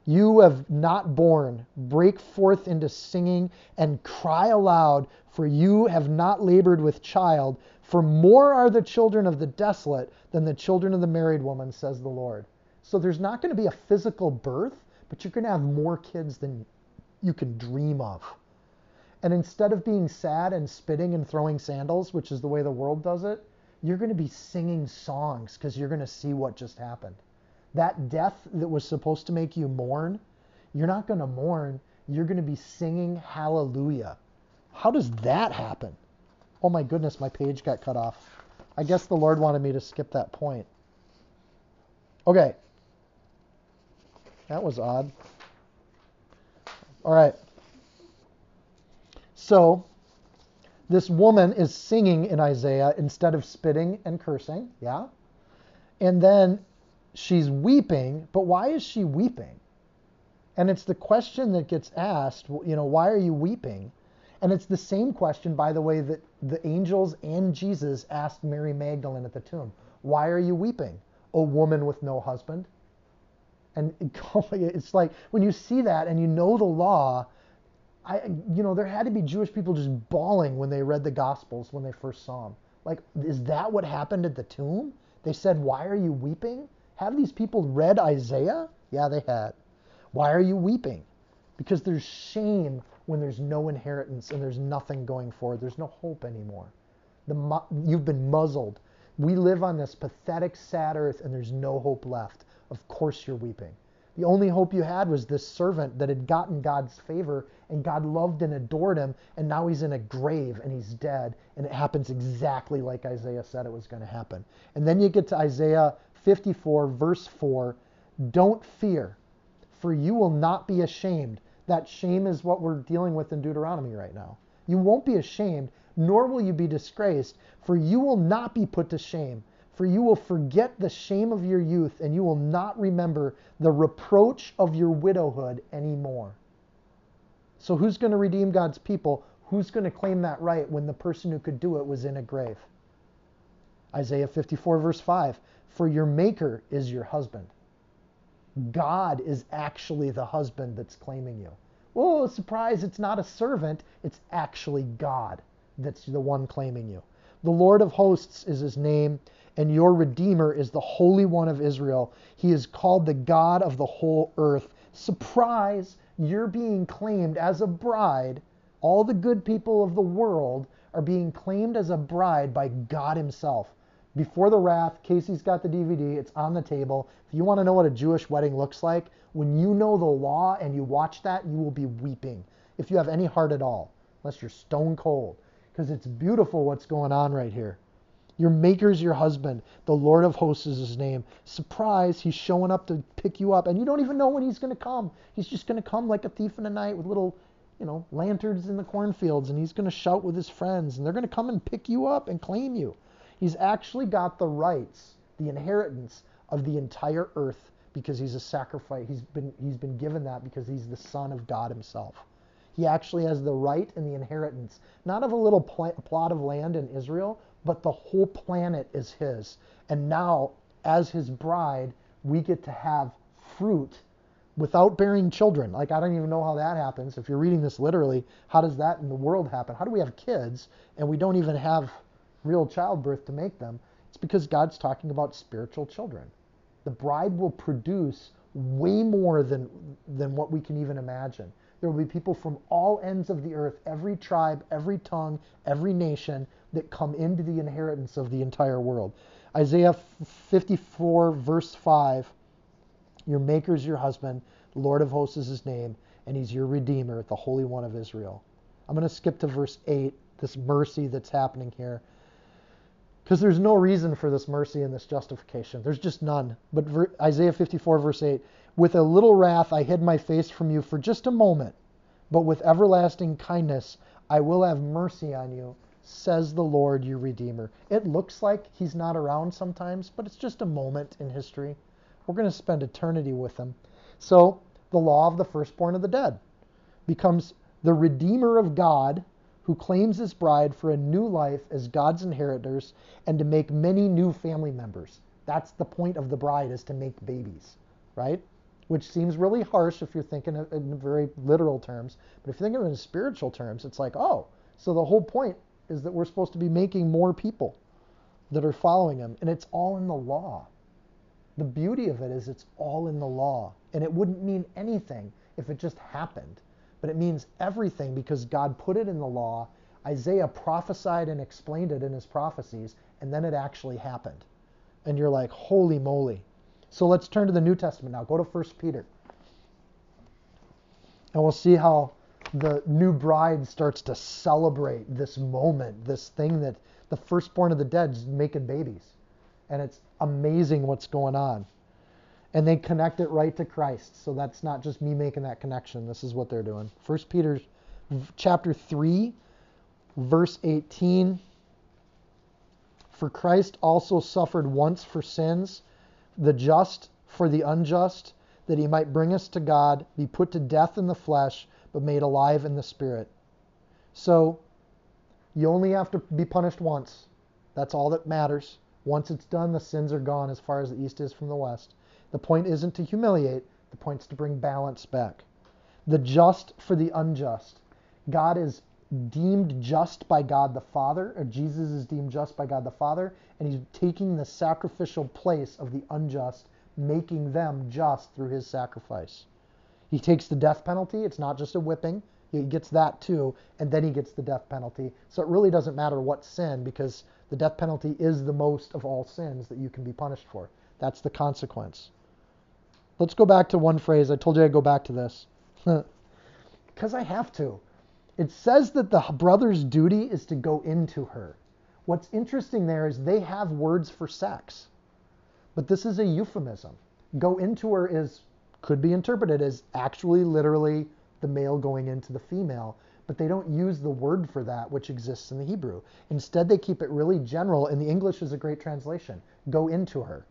Speaker 2: You have not borne. Break forth into singing and cry aloud, for you have not labored with child. For more are the children of the desolate than the children of the married woman, says the Lord. So there's not going to be a physical birth, but you're going to have more kids than you can dream of. And instead of being sad and spitting and throwing sandals, which is the way the world does it, you're going to be singing songs because you're going to see what just happened. That death that was supposed to make you mourn, you're not going to mourn. You're going to be singing hallelujah. How does that happen? Oh my goodness, my page got cut off. I guess the Lord wanted me to skip that point. Okay. That was odd. All right. So, this woman is singing in Isaiah instead of spitting and cursing, yeah? And then she's weeping, but why is she weeping? And it's the question that gets asked, you know, why are you weeping? And it's the same question, by the way, that the angels and Jesus asked Mary Magdalene at the tomb. Why are you weeping, O woman with no husband? And [laughs] it's like when you see that and you know the law, I, you know, there had to be Jewish people just bawling when they read the Gospels when they first saw him. Like, is that what happened at the tomb? They said, Why are you weeping? Have these people read Isaiah? Yeah, they had. Why are you weeping? Because there's shame when there's no inheritance and there's nothing going forward. There's no hope anymore. The, you've been muzzled. We live on this pathetic, sad earth and there's no hope left. Of course you're weeping. The only hope you had was this servant that had gotten God's favor and God loved and adored him, and now he's in a grave and he's dead, and it happens exactly like Isaiah said it was going to happen. And then you get to Isaiah 54, verse 4 Don't fear, for you will not be ashamed. That shame is what we're dealing with in Deuteronomy right now. You won't be ashamed, nor will you be disgraced, for you will not be put to shame. For you will forget the shame of your youth, and you will not remember the reproach of your widowhood anymore. So, who's going to redeem God's people? Who's going to claim that right when the person who could do it was in a grave? Isaiah 54, verse 5 For your maker is your husband. God is actually the husband that's claiming you. Oh, surprise, it's not a servant, it's actually God that's the one claiming you. The Lord of hosts is his name and your Redeemer is the Holy One of Israel. He is called the God of the whole earth. Surprise, you're being claimed as a bride. All the good people of the world are being claimed as a bride by God Himself. Before the Wrath, Casey's got the DVD, it's on the table. If you want to know what a Jewish wedding looks like, when you know the law and you watch that, you will be weeping. If you have any heart at all, unless you're stone cold, because it's beautiful what's going on right here. Your maker's your husband. The Lord of hosts is his name. Surprise, he's showing up to pick you up, and you don't even know when he's going to come. He's just going to come like a thief in the night with little, you know, lanterns in the cornfields, and he's going to shout with his friends, and they're going to come and pick you up and claim you. He's actually got the rights, the inheritance of the entire earth because he's a sacrifice. He's been he's been given that because he's the son of God himself. He actually has the right and the inheritance, not of a little pl- plot of land in Israel, but the whole planet is His. And now, as His bride, we get to have fruit without bearing children. Like, I don't even know how that happens. If you're reading this literally, how does that in the world happen? How do we have kids and we don't even have real childbirth to make them? It's because God's talking about spiritual children. the bride will produce way more than, than what we can even imagine. There will be people from all ends of the earth, every tribe, every tongue, every nation that come into the inheritance of the entire world. Isaiah 54, verse 5 Your maker is your husband, Lord of hosts is his name, and he's your redeemer, the Holy One of Israel. I'm going to skip to verse 8, this mercy that's happening here. Because there's no reason for this mercy and this justification. There's just none. But Isaiah 54, verse 8 With a little wrath I hid my face from you for just a moment, but with everlasting kindness I will have mercy on you, says the Lord your Redeemer. It looks like he's not around sometimes, but it's just a moment in history. We're going to spend eternity with him. So the law of the firstborn of the dead becomes the Redeemer of God who claims his bride for a new life as God's inheritors and to make many new family members. That's the point of the bride is to make babies, right? Which seems really harsh if you're thinking in very literal terms, but if you think of it in spiritual terms, it's like, oh, so the whole point is that we're supposed to be making more people that are following him, and it's all in the law. The beauty of it is it's all in the law, and it wouldn't mean anything if it just happened but it means everything because God put it in the law. Isaiah prophesied and explained it in his prophecies, and then it actually happened. And you're like, holy moly. So let's turn to the New Testament now. Go to 1 Peter. And we'll see how the new bride starts to celebrate this moment, this thing that the firstborn of the dead is making babies. And it's amazing what's going on and they connect it right to Christ. So that's not just me making that connection. This is what they're doing. 1 Peter chapter 3 verse 18 For Christ also suffered once for sins, the just for the unjust, that he might bring us to God, be put to death in the flesh, but made alive in the spirit. So you only have to be punished once. That's all that matters. Once it's done, the sins are gone as far as the east is from the west. The point isn't to humiliate, the point is to bring balance back. The just for the unjust. God is deemed just by God the Father, or Jesus is deemed just by God the Father, and he's taking the sacrificial place of the unjust, making them just through his sacrifice. He takes the death penalty, it's not just a whipping, he gets that too, and then he gets the death penalty. So it really doesn't matter what sin, because the death penalty is the most of all sins that you can be punished for. That's the consequence. Let's go back to one phrase. I told you I'd go back to this. [laughs] Because I have to. It says that the brother's duty is to go into her. What's interesting there is they have words for sex, but this is a euphemism. Go into her is could be interpreted as actually literally the male going into the female, but they don't use the word for that which exists in the Hebrew. Instead, they keep it really general, and the English is a great translation. Go into her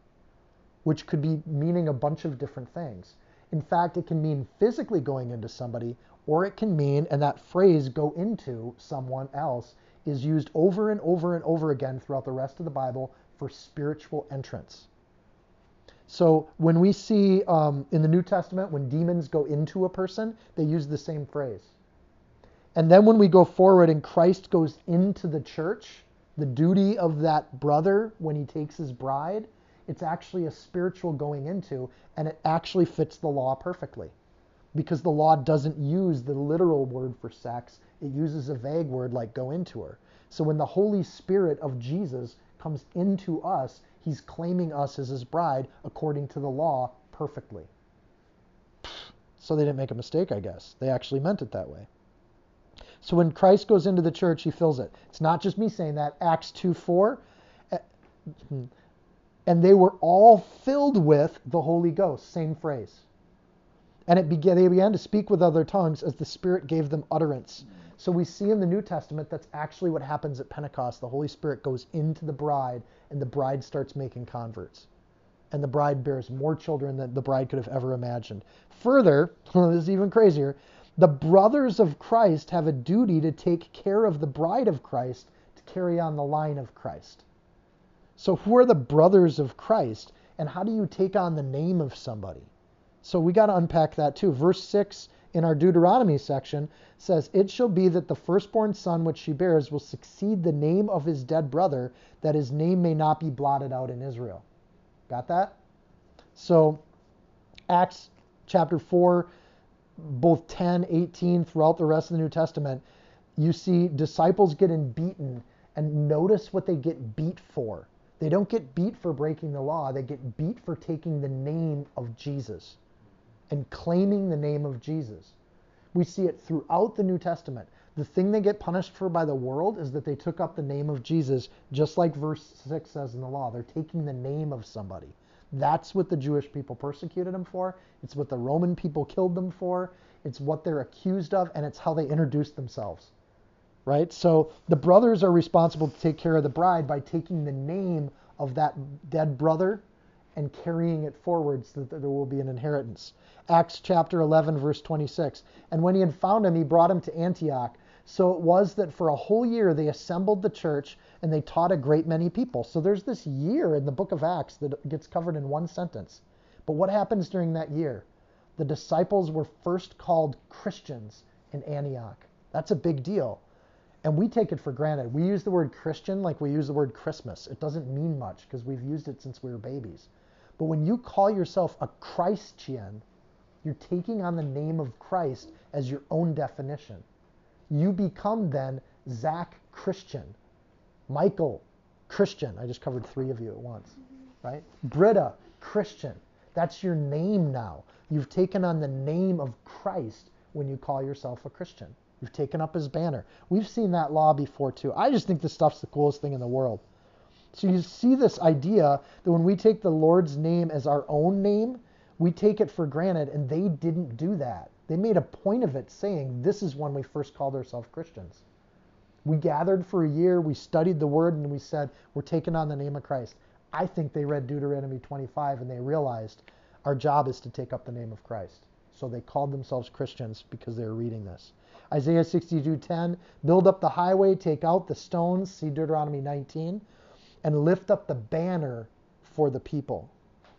Speaker 2: which could be meaning a bunch of different things. In fact, it can mean physically going into somebody, or it can mean, and that phrase, go into someone else, is used over and over and over again throughout the rest of the Bible for spiritual entrance. So when we see um, in the New Testament, when demons go into a person, they use the same phrase. And then when we go forward and Christ goes into the church, the duty of that brother when he takes his bride it's actually a spiritual going into, and it actually fits the law perfectly. Because the law doesn't use the literal word for sex, it uses a vague word like go into her. So when the Holy Spirit of Jesus comes into us, he's claiming us as his bride according to the law perfectly. So they didn't make a mistake, I guess. They actually meant it that way. So when Christ goes into the church, he fills it. It's not just me saying that. Acts 2 4 eh, hmm. and they were all filled with the Holy Ghost. Same phrase. And it began, they began to speak with other tongues as the Spirit gave them utterance. So we see in the New Testament that's actually what happens at Pentecost. The Holy Spirit goes into the bride, and the bride starts making converts. And the bride bears more children than the bride could have ever imagined. Further, [laughs] this is even crazier, the brothers of Christ have a duty to take care of the bride of Christ to carry on the line of Christ. So, who are the brothers of Christ? And how do you take on the name of somebody? So, we got to unpack that too. Verse 6 in our Deuteronomy section says, It shall be that the firstborn son which she bears will succeed the name of his dead brother, that his name may not be blotted out in Israel. Got that? So, Acts chapter 4, both 10, 18, throughout the rest of the New Testament, you see disciples getting beaten, and notice what they get beat for. They don't get beat for breaking the law, they get beat for taking the name of Jesus and claiming the name of Jesus. We see it throughout the New Testament. The thing they get punished for by the world is that they took up the name of Jesus, just like verse 6 says in the law. They're taking the name of somebody. That's what the Jewish people persecuted them for. It's what the Roman people killed them for. It's what they're accused of, and it's how they introduced themselves. Right? So the brothers are responsible to take care of the bride by taking the name of that dead brother and carrying it forward so that there will be an inheritance. Acts chapter 11, verse 26. And when he had found him, he brought him to Antioch. So it was that for a whole year they assembled the church and they taught a great many people. So there's this year in the book of Acts that gets covered in one sentence. But what happens during that year? The disciples were first called Christians in Antioch. That's a big deal. And we take it for granted. We use the word Christian like we use the word Christmas. It doesn't mean much because we've used it since we were babies. But when you call yourself a Christian, you're taking on the name of Christ as your own definition you become then Zach Christian, Michael Christian. I just covered three of you at once, mm-hmm. right? Britta Christian. That's your name now. You've taken on the name of Christ when you call yourself a Christian. You've taken up his banner. We've seen that law before too. I just think this stuff's the coolest thing in the world. So you see this idea that when we take the Lord's name as our own name, we take it for granted, and they didn't do that. They made a point of it saying, This is when we first called ourselves Christians. We gathered for a year, we studied the word, and we said, We're taking on the name of Christ. I think they read Deuteronomy 25 and they realized our job is to take up the name of Christ. So they called themselves Christians because they were reading this. Isaiah 62:10, build up the highway, take out the stones, see Deuteronomy 19, and lift up the banner for the people.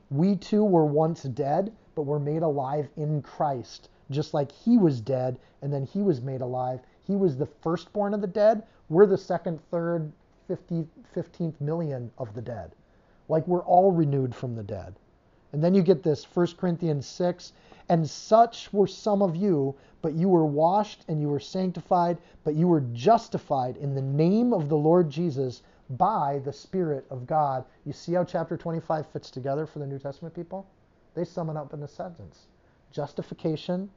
Speaker 2: We too were once dead, but were made alive in Christ just like he was dead and then he was made alive. He was the firstborn of the dead. We're the second, third, 50, 15th million of the dead. Like we're all renewed from the dead. And then you get this 1 Corinthians 6 and such were some of you, but you were washed and you were sanctified, but you were justified in the name of the Lord Jesus by the Spirit of God. You see how chapter 25 fits together for the New Testament people? They sum it up in a sentence justification,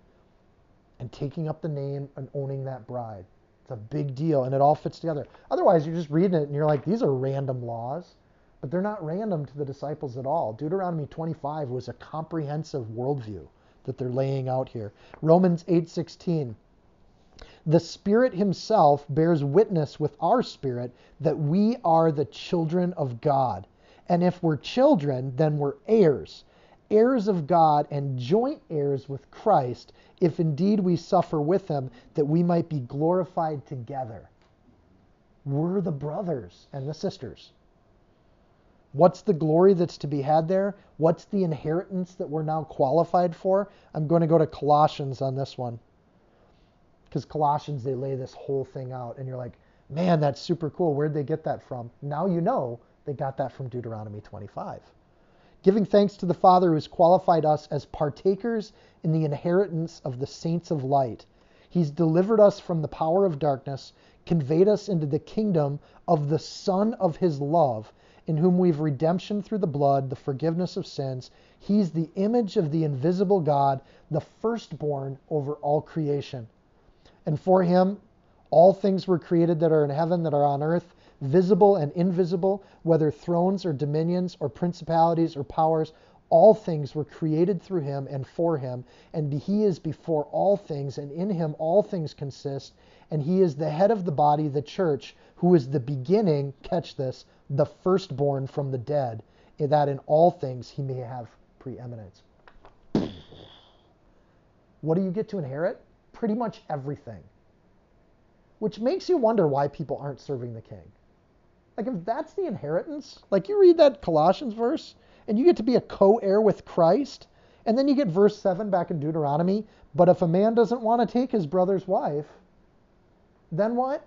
Speaker 2: and taking up the name and owning that bride. It's a big deal, and it all fits together. Otherwise, you're just reading it and you're like, these are random laws, but they're not random to the disciples at all. Deuteronomy 25 was a comprehensive worldview that they're laying out here. Romans 8:16. The Spirit Himself bears witness with our spirit that we are the children of God. And if we're children, then we're heirs heirs of God and joint heirs with Christ, if indeed we suffer with him, that we might be glorified together. We're the brothers and the sisters. What's the glory that's to be had there? What's the inheritance that we're now qualified for? I'm going to go to Colossians on this one. Because Colossians, they lay this whole thing out, and you're like, man, that's super cool. Where'd they get that from? Now you know they got that from Deuteronomy 25 giving thanks to the Father who has qualified us as partakers in the inheritance of the saints of light. He's delivered us from the power of darkness, conveyed us into the kingdom of the Son of his love, in whom we've redemption through the blood, the forgiveness of sins. He's the image of the invisible God, the firstborn over all creation. And for him, all things were created that are in heaven, that are on earth visible and invisible, whether thrones or dominions or principalities or powers, all things were created through him and for him, and he is before all things, and in him all things consist, and he is the head of the body, the church, who is the beginning, catch this, the firstborn from the dead, that in all things he may have preeminence. What do you get to inherit? Pretty much everything. Which makes you wonder why people aren't serving the king. Like, if that's the inheritance, like you read that Colossians verse and you get to be a co heir with Christ, and then you get verse 7 back in Deuteronomy. But if a man doesn't want to take his brother's wife, then what?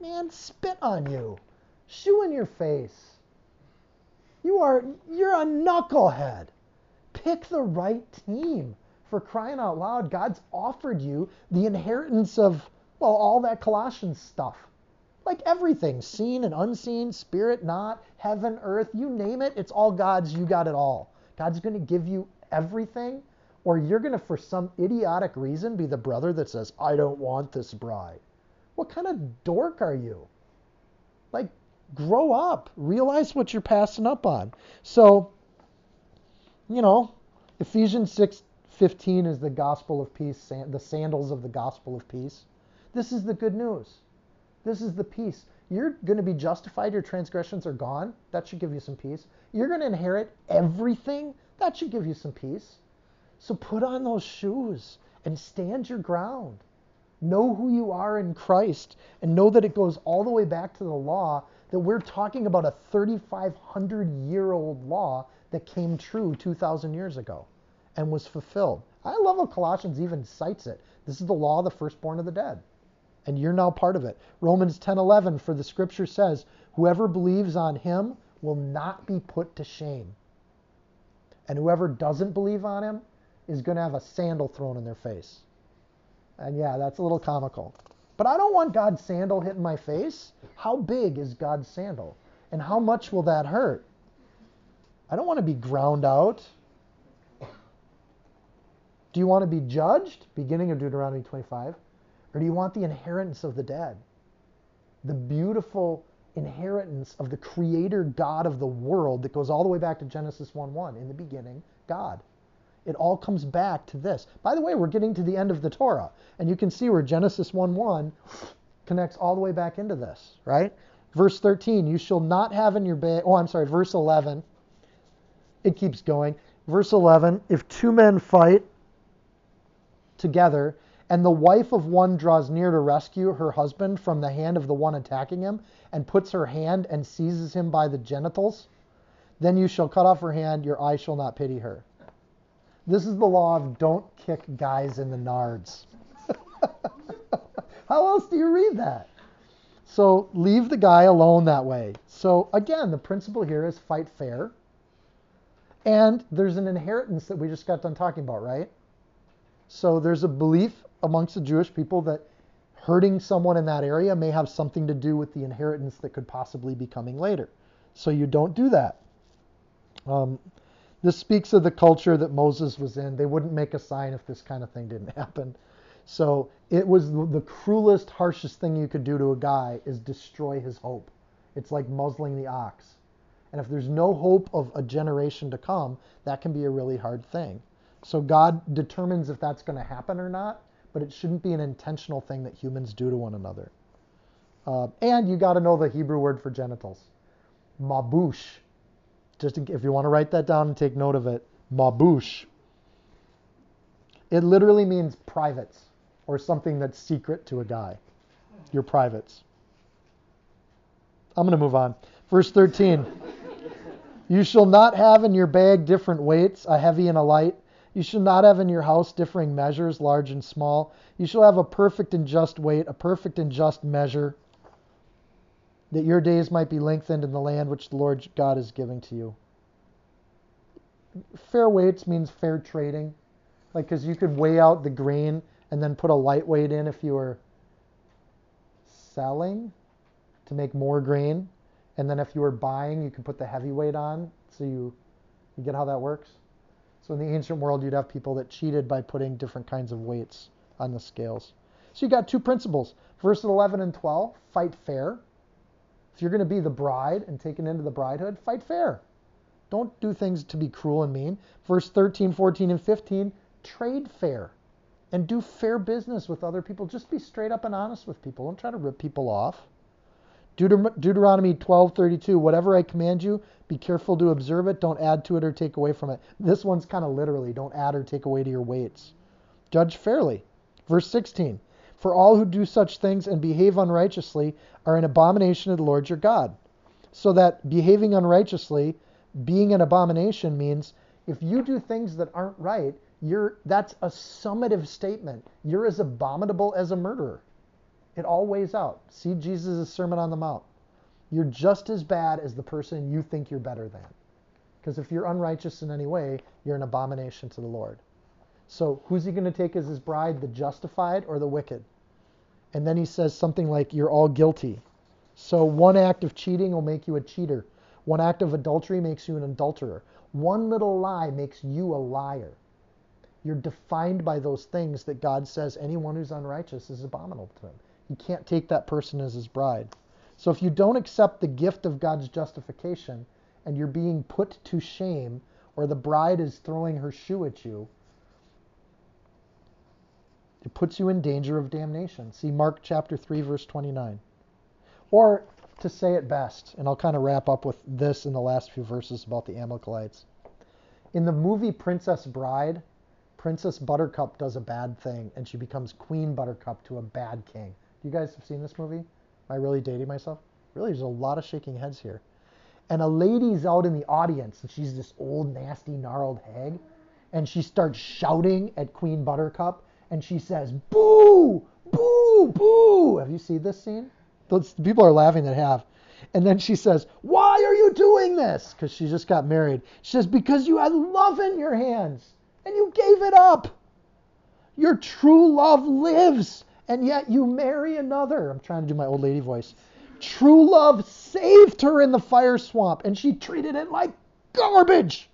Speaker 2: Man, spit on you, shoe in your face. You are, you're a knucklehead. Pick the right team. For crying out loud, God's offered you the inheritance of, well, all that Colossians stuff. Like everything, seen and unseen, spirit, not, heaven, earth, you name it, it's all God's. You got it all. God's going to give you everything, or you're going to, for some idiotic reason, be the brother that says, I don't want this bride. What kind of dork are you? Like, grow up. Realize what you're passing up on. So, you know, Ephesians 6 15 is the gospel of peace, the sandals of the gospel of peace. This is the good news. This is the peace. You're going to be justified. Your transgressions are gone. That should give you some peace. You're going to inherit everything. That should give you some peace. So put on those shoes and stand your ground. Know who you are in Christ and know that it goes all the way back to the law that we're talking about a 3,500 year old law that came true 2,000 years ago and was fulfilled. I love how Colossians even cites it. This is the law of the firstborn of the dead. And you're now part of it. Romans 10:11 for the scripture says, whoever believes on him will not be put to shame. And whoever doesn't believe on him is going to have a sandal thrown in their face. And yeah, that's a little comical. But I don't want God's sandal hitting my face. How big is God's sandal? And how much will that hurt? I don't want to be ground out. Do you want to be judged? Beginning of Deuteronomy 25. Or do you want the inheritance of the dead? The beautiful inheritance of the creator God of the world that goes all the way back to Genesis 1 1. In the beginning, God. It all comes back to this. By the way, we're getting to the end of the Torah, and you can see where Genesis 1 1 connects all the way back into this, right? Verse 13, you shall not have in your bed. Oh, I'm sorry, verse 11. It keeps going. Verse 11, if two men fight together, and the wife of one draws near to rescue her husband from the hand of the one attacking him, and puts her hand and seizes him by the genitals, then you shall cut off her hand, your eye shall not pity her. This is the law of don't kick guys in the nards. [laughs] How else do you read that? So leave the guy alone that way. So again, the principle here is fight fair. And there's an inheritance that we just got done talking about, right? So there's a belief amongst the Jewish people that hurting someone in that area may have something to do with the inheritance that could possibly be coming later. So you don't do that. Um, this speaks of the culture that Moses was in. They wouldn't make a sign if this kind of thing didn't [laughs] happen. So it was the cruelest, harshest thing you could do to a guy is destroy his hope. It's like muzzling the ox. And if there's no hope of a generation to come, that can be a really hard thing. So God determines if that's going to happen or not, but it shouldn't be an intentional thing that humans do to one another. Uh, and you got to know the Hebrew word for genitals, mabush. Just if you want to write that down and take note of it, mabush. It literally means privates or something that's secret to a guy. Your privates. I'm going to move on. Verse 13. you shall not have in your bag different weights, a heavy and a light. You shall not have in your house differing measures, large and small. You shall have a perfect and just weight, a perfect and just measure, that your days might be lengthened in the land which the Lord God is giving to you. Fair weights means fair trading. Like, because you could weigh out the grain and then put a lightweight in if you were selling to make more grain. And then if you were buying, you could put the heavyweight on. So you, you get how that works? So in the ancient world, you'd have people that cheated by putting different kinds of weights on the scales. So you got two principles. Verses 11 and 12, fight fair. If you're going to be the bride and taken into the bridehood, fight fair. Don't do things to be cruel and mean. Verse 13, 14, and 15, trade fair and do fair business with other people. Just be straight up and honest with people. Don't try to rip people off. Deuter- Deuteronomy 12:32, whatever I command you, be careful to observe it. Don't add to it or take away from it. This one's kind of literally, don't add or take away to your weights. Judge fairly. Verse 16, for all who do such things and behave unrighteously are an abomination to the Lord your God. So that behaving unrighteously, being an abomination means if you do things that aren't right, you're that's a summative statement. You're as abominable as a murderer. It all weighs out. See Jesus' Sermon on the Mount. You're just as bad as the person you think you're better than. Because if you're unrighteous in any way, you're an abomination to the Lord. So who's he going to take as his bride, the justified or the wicked? And then he says something like, You're all guilty. So one act of cheating will make you a cheater. One act of adultery makes you an adulterer. One little lie makes you a liar. You're defined by those things that God says anyone who's unrighteous is abominable to him. He can't take that person as his bride. So if you don't accept the gift of God's justification and you're being put to shame, or the bride is throwing her shoe at you, it puts you in danger of damnation. See Mark chapter 3, verse 29. Or to say it best, and I'll kind of wrap up with this in the last few verses about the Amalekites. In the movie Princess Bride, Princess Buttercup does a bad thing and she becomes Queen Buttercup to a bad king. You guys have seen this movie? Am I really dating myself? Really, there's a lot of shaking heads here. And a lady's out in the audience and she's this old, nasty, gnarled hag. And she starts shouting at Queen Buttercup and she says, Boo! Boo! Boo! Have you seen this scene? Those people are laughing that have. And then she says, Why are you doing this? Because she just got married. She says, Because you had love in your hands and you gave it up. Your true love lives, and yet you marry another. I'm trying to do my old lady voice. True love saved her in the fire swamp, and she treated it like garbage.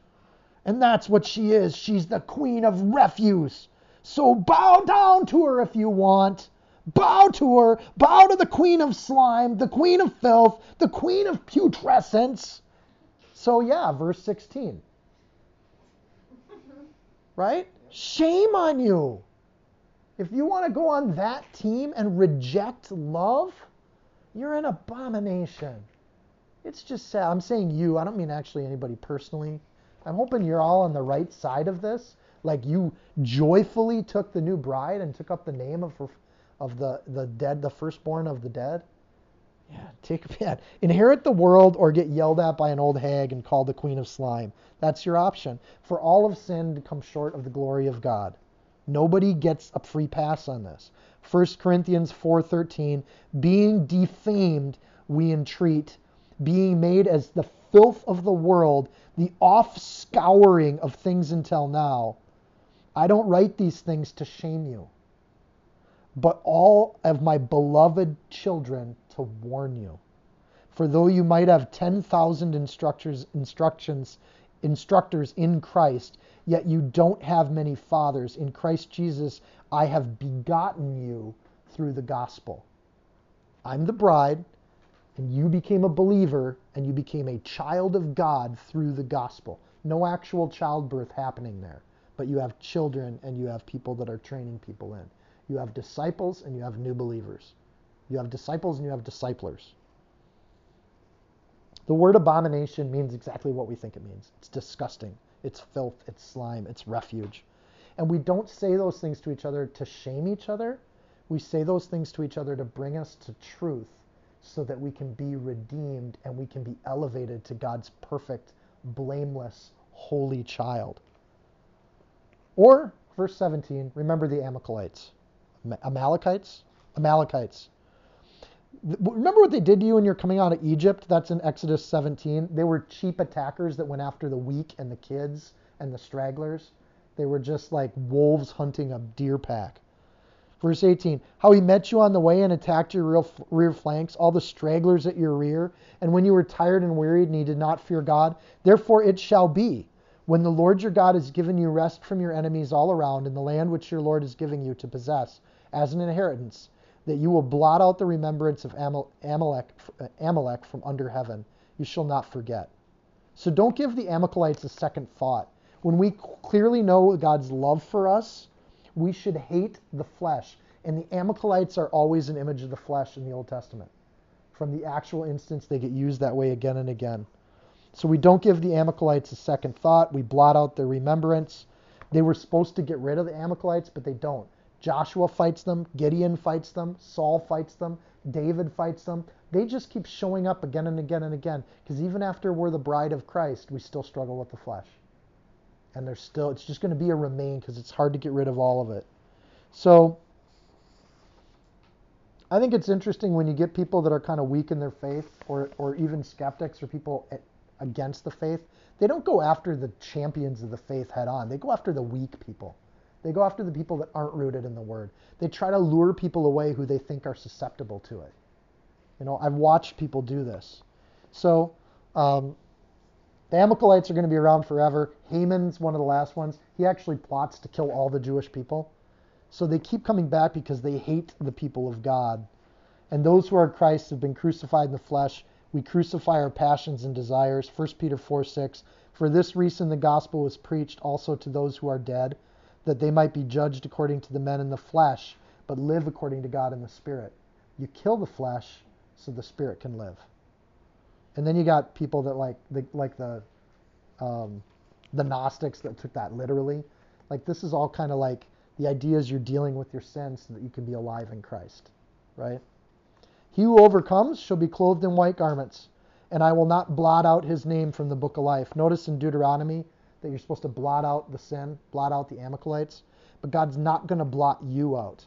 Speaker 2: And that's what she is. She's the queen of refuse. So bow down to her if you want. Bow to her. Bow to the queen of slime, the queen of filth, the queen of putrescence. So, yeah, verse 16. Right? Shame on you. If you want to go on that team and reject love, you're an abomination. It's just sad. I'm saying you, I don't mean actually anybody personally. I'm hoping you're all on the right side of this. Like you joyfully took the new bride and took up the name of her, of the, the dead, the firstborn of the dead. Yeah, take yeah, inherit the world or get yelled at by an old hag and called the queen of slime. That's your option. For all of sin to come short of the glory of God. Nobody gets a free pass on this. 1 Corinthians 4:13, being defamed we entreat, being made as the filth of the world, the off-scouring of things until now. I don't write these things to shame you, but all of my beloved children to warn you. For though you might have 10,000 instructors instructions instructors in Christ, yet you don't have many fathers. In Christ Jesus, I have begotten you through the gospel. I'm the bride, and you became a believer, and you became a child of God through the gospel. No actual childbirth happening there, but you have children and you have people that are training people in. You have disciples and you have new believers. You have disciples and you have disciplers. The word abomination means exactly what we think it means. It's disgusting. It's filth. It's slime. It's refuge. And we don't say those things to each other to shame each other. We say those things to each other to bring us to truth so that we can be redeemed and we can be elevated to God's perfect, blameless, holy child. Or, verse 17, remember the Amalekites. Amalekites? Amalekites. Remember what they did to you when you're coming out of Egypt? That's in Exodus 17. They were cheap attackers that went after the weak and the kids and the stragglers. They were just like wolves hunting a deer pack. Verse 18, how he met you on the way and attacked your rear, rear flanks, all the stragglers at your rear, and when you were tired and wearied and you did not fear God. Therefore it shall be, when the Lord your God has given you rest from your enemies all around in the land which your Lord is giving you to possess as an inheritance, that you will blot out the remembrance of Amalek, uh, Amalek from under heaven. You shall not forget. So don't give the Amalekites a second thought. When we clearly know God's love for us, we should hate the flesh. And the Amalekites are always an image of the flesh in the Old Testament. From the actual instance, they get used that way again and again. So we don't give the Amalekites a second thought. We blot out their remembrance. They were supposed to get rid of the Amalekites, but they don't. Joshua fights them, Gideon fights them, Saul fights them, David fights them. They just keep showing up again and again and again because even after we're the bride of Christ, we still struggle with the flesh. And there's still it's just going to be a remain because it's hard to get rid of all of it. So I think it's interesting when you get people that are kind of weak in their faith or or even skeptics or people against the faith, they don't go after the champions of the faith head on. They go after the weak people. They go after the people that aren't rooted in the word. They try to lure people away who they think are susceptible to it. You know, I've watched people do this. So, um, the Amalekites are going to be around forever. Haman's one of the last ones. He actually plots to kill all the Jewish people. So they keep coming back because they hate the people of God. And those who are Christ have been crucified in the flesh. We crucify our passions and desires. 1 Peter 4 6. For this reason the gospel was preached also to those who are dead, that they might be judged according to the men in the flesh, but live according to God in the spirit. You kill the flesh so the spirit can live. And then you got people that like the like the um, the Gnostics that took that literally. Like this is all kind of like the idea is you're dealing with your sin so that you can be alive in Christ, right? He who overcomes shall be clothed in white garments, and I will not blot out his name from the book of life. Notice in Deuteronomy that you're supposed to blot out the sin, blot out the Amalekites, but God's not going to blot you out.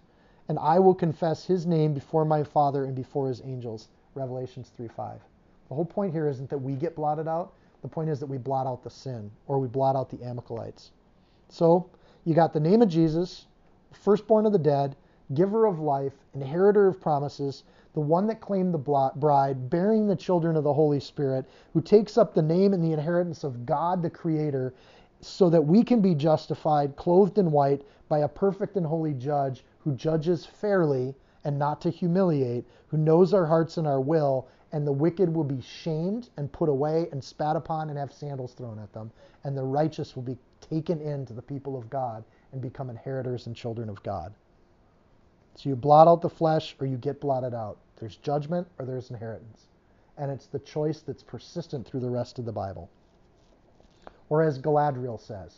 Speaker 2: And I will confess his name before my Father and before his angels. Revelations 3 5. The whole point here isn't that we get blotted out. The point is that we blot out the sin or we blot out the Amalekites. So you got the name of Jesus, firstborn of the dead, giver of life, inheritor of promises, the one that claimed the bride, bearing the children of the Holy Spirit, who takes up the name and the inheritance of God the Creator, so that we can be justified, clothed in white, by a perfect and holy judge who judges fairly and not to humiliate, who knows our hearts and our will, and the wicked will be shamed and put away and spat upon and have sandals thrown at them, and the righteous will be taken in to the people of God and become inheritors and children of God. So you blot out the flesh or you get blotted out. There's judgment or there's inheritance. And it's the choice that's persistent through the rest of the Bible. Or as Galadriel says,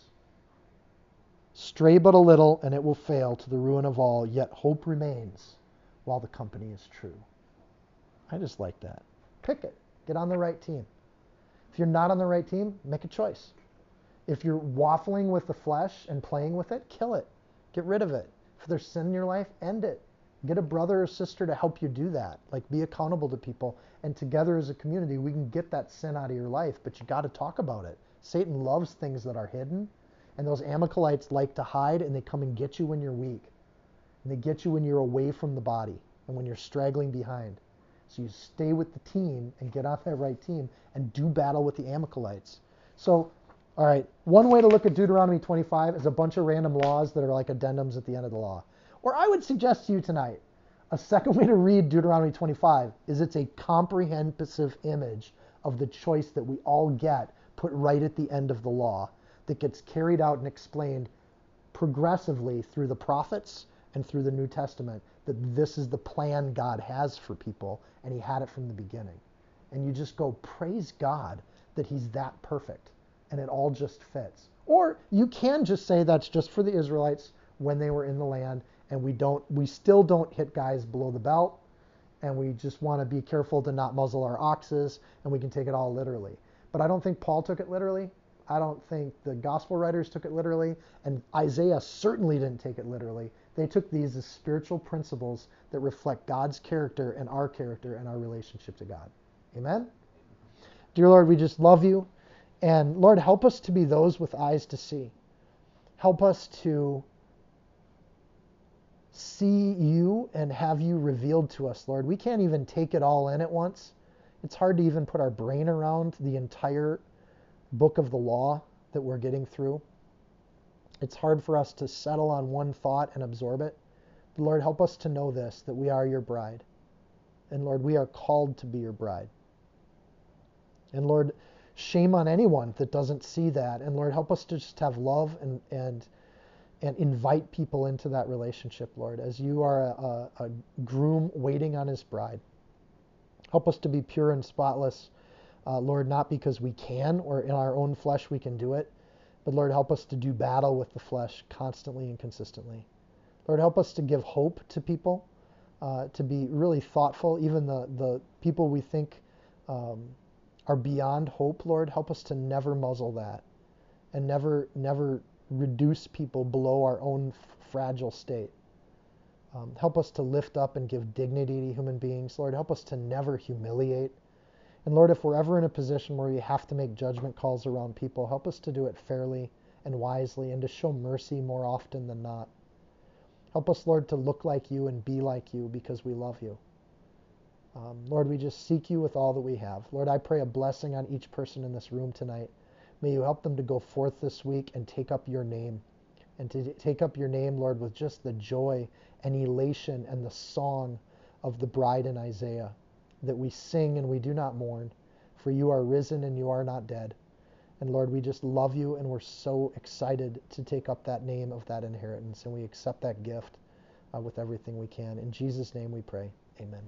Speaker 2: stray but a little and it will fail to the ruin of all, yet hope remains while the company is true. I just like that. Pick it. Get on the right team. If you're not on the right team, make a choice. If you're waffling with the flesh and playing with it, kill it. Get rid of it. If there's sin in your life, end it. Get a brother or sister to help you do that. Like be accountable to people. And together as a community, we can get that sin out of your life, but you got to talk about it. Satan loves things that are hidden. And those Amalekites like to hide and they come and get you when you're weak. And they get you when you're away from the body and when you're straggling behind. So you stay with the team and get on that right team and do battle with the Amalekites. So all right, one way to look at Deuteronomy 25 is a bunch of random laws that are like addendums at the end of the law. Or I would suggest to you tonight, a second [laughs] way to read Deuteronomy 25 is it's a comprehensive image of the choice that we all get put right at the end of the law that gets carried out and explained progressively through the prophets and through the New Testament that this is the plan God has for people and he had it from the beginning. And you just go, praise God that he's that perfect and it all just fits. Or you can just say that's just for the Israelites when they were in the land and we don't we still don't hit guys below the belt and we just want to be careful to not muzzle our oxes and we can take it all literally. But I don't think Paul took it literally. I don't think the gospel writers took it literally and Isaiah certainly didn't take it literally. They took these as spiritual principles that reflect God's character and our character and our relationship to God. Amen. Dear Lord, we just love you. And Lord, help us to be those with eyes to see. Help us to see you and have you revealed to us, Lord. We can't even take it all in at once. It's hard to even put our brain around the entire book of the law that we're getting through. It's hard for us to settle on one thought and absorb it. But Lord, help us to know this that we are your bride. And Lord, we are called to be your bride. And Lord, shame on anyone that doesn't see that. And Lord, help us to just have love and and and invite people into that relationship, Lord, as you are a, a, a groom waiting on his bride. Help us to be pure and spotless, uh, Lord, not because we can or in our own flesh we can do it, but Lord, help us to do battle with the flesh constantly and consistently. Lord, help us to give hope to people, uh, to be really thoughtful, even the, the people we think um, are beyond hope, Lord, help us to never muzzle that and never, never reduce people below our own f- fragile state. Um, help us to lift up and give dignity to human beings. Lord, help us to never humiliate And Lord, if we're ever in a position where we have to make judgment calls around people, help us to do it fairly and wisely and to show mercy more often than not. Help us, Lord, to look like you and be like you because we love you. Um, Lord, we just seek you with all that we have. Lord, I pray a blessing on each person in this room tonight. May you help them to go forth this week and take up your name. And to take up your name, Lord, with just the joy and elation and the song of the bride in Isaiah that we sing and we do not mourn, for you are risen and you are not dead. And Lord, we just love you and we're so excited to take up that name of that inheritance and we accept that gift uh, with everything we can. In Jesus' name we pray. Amen.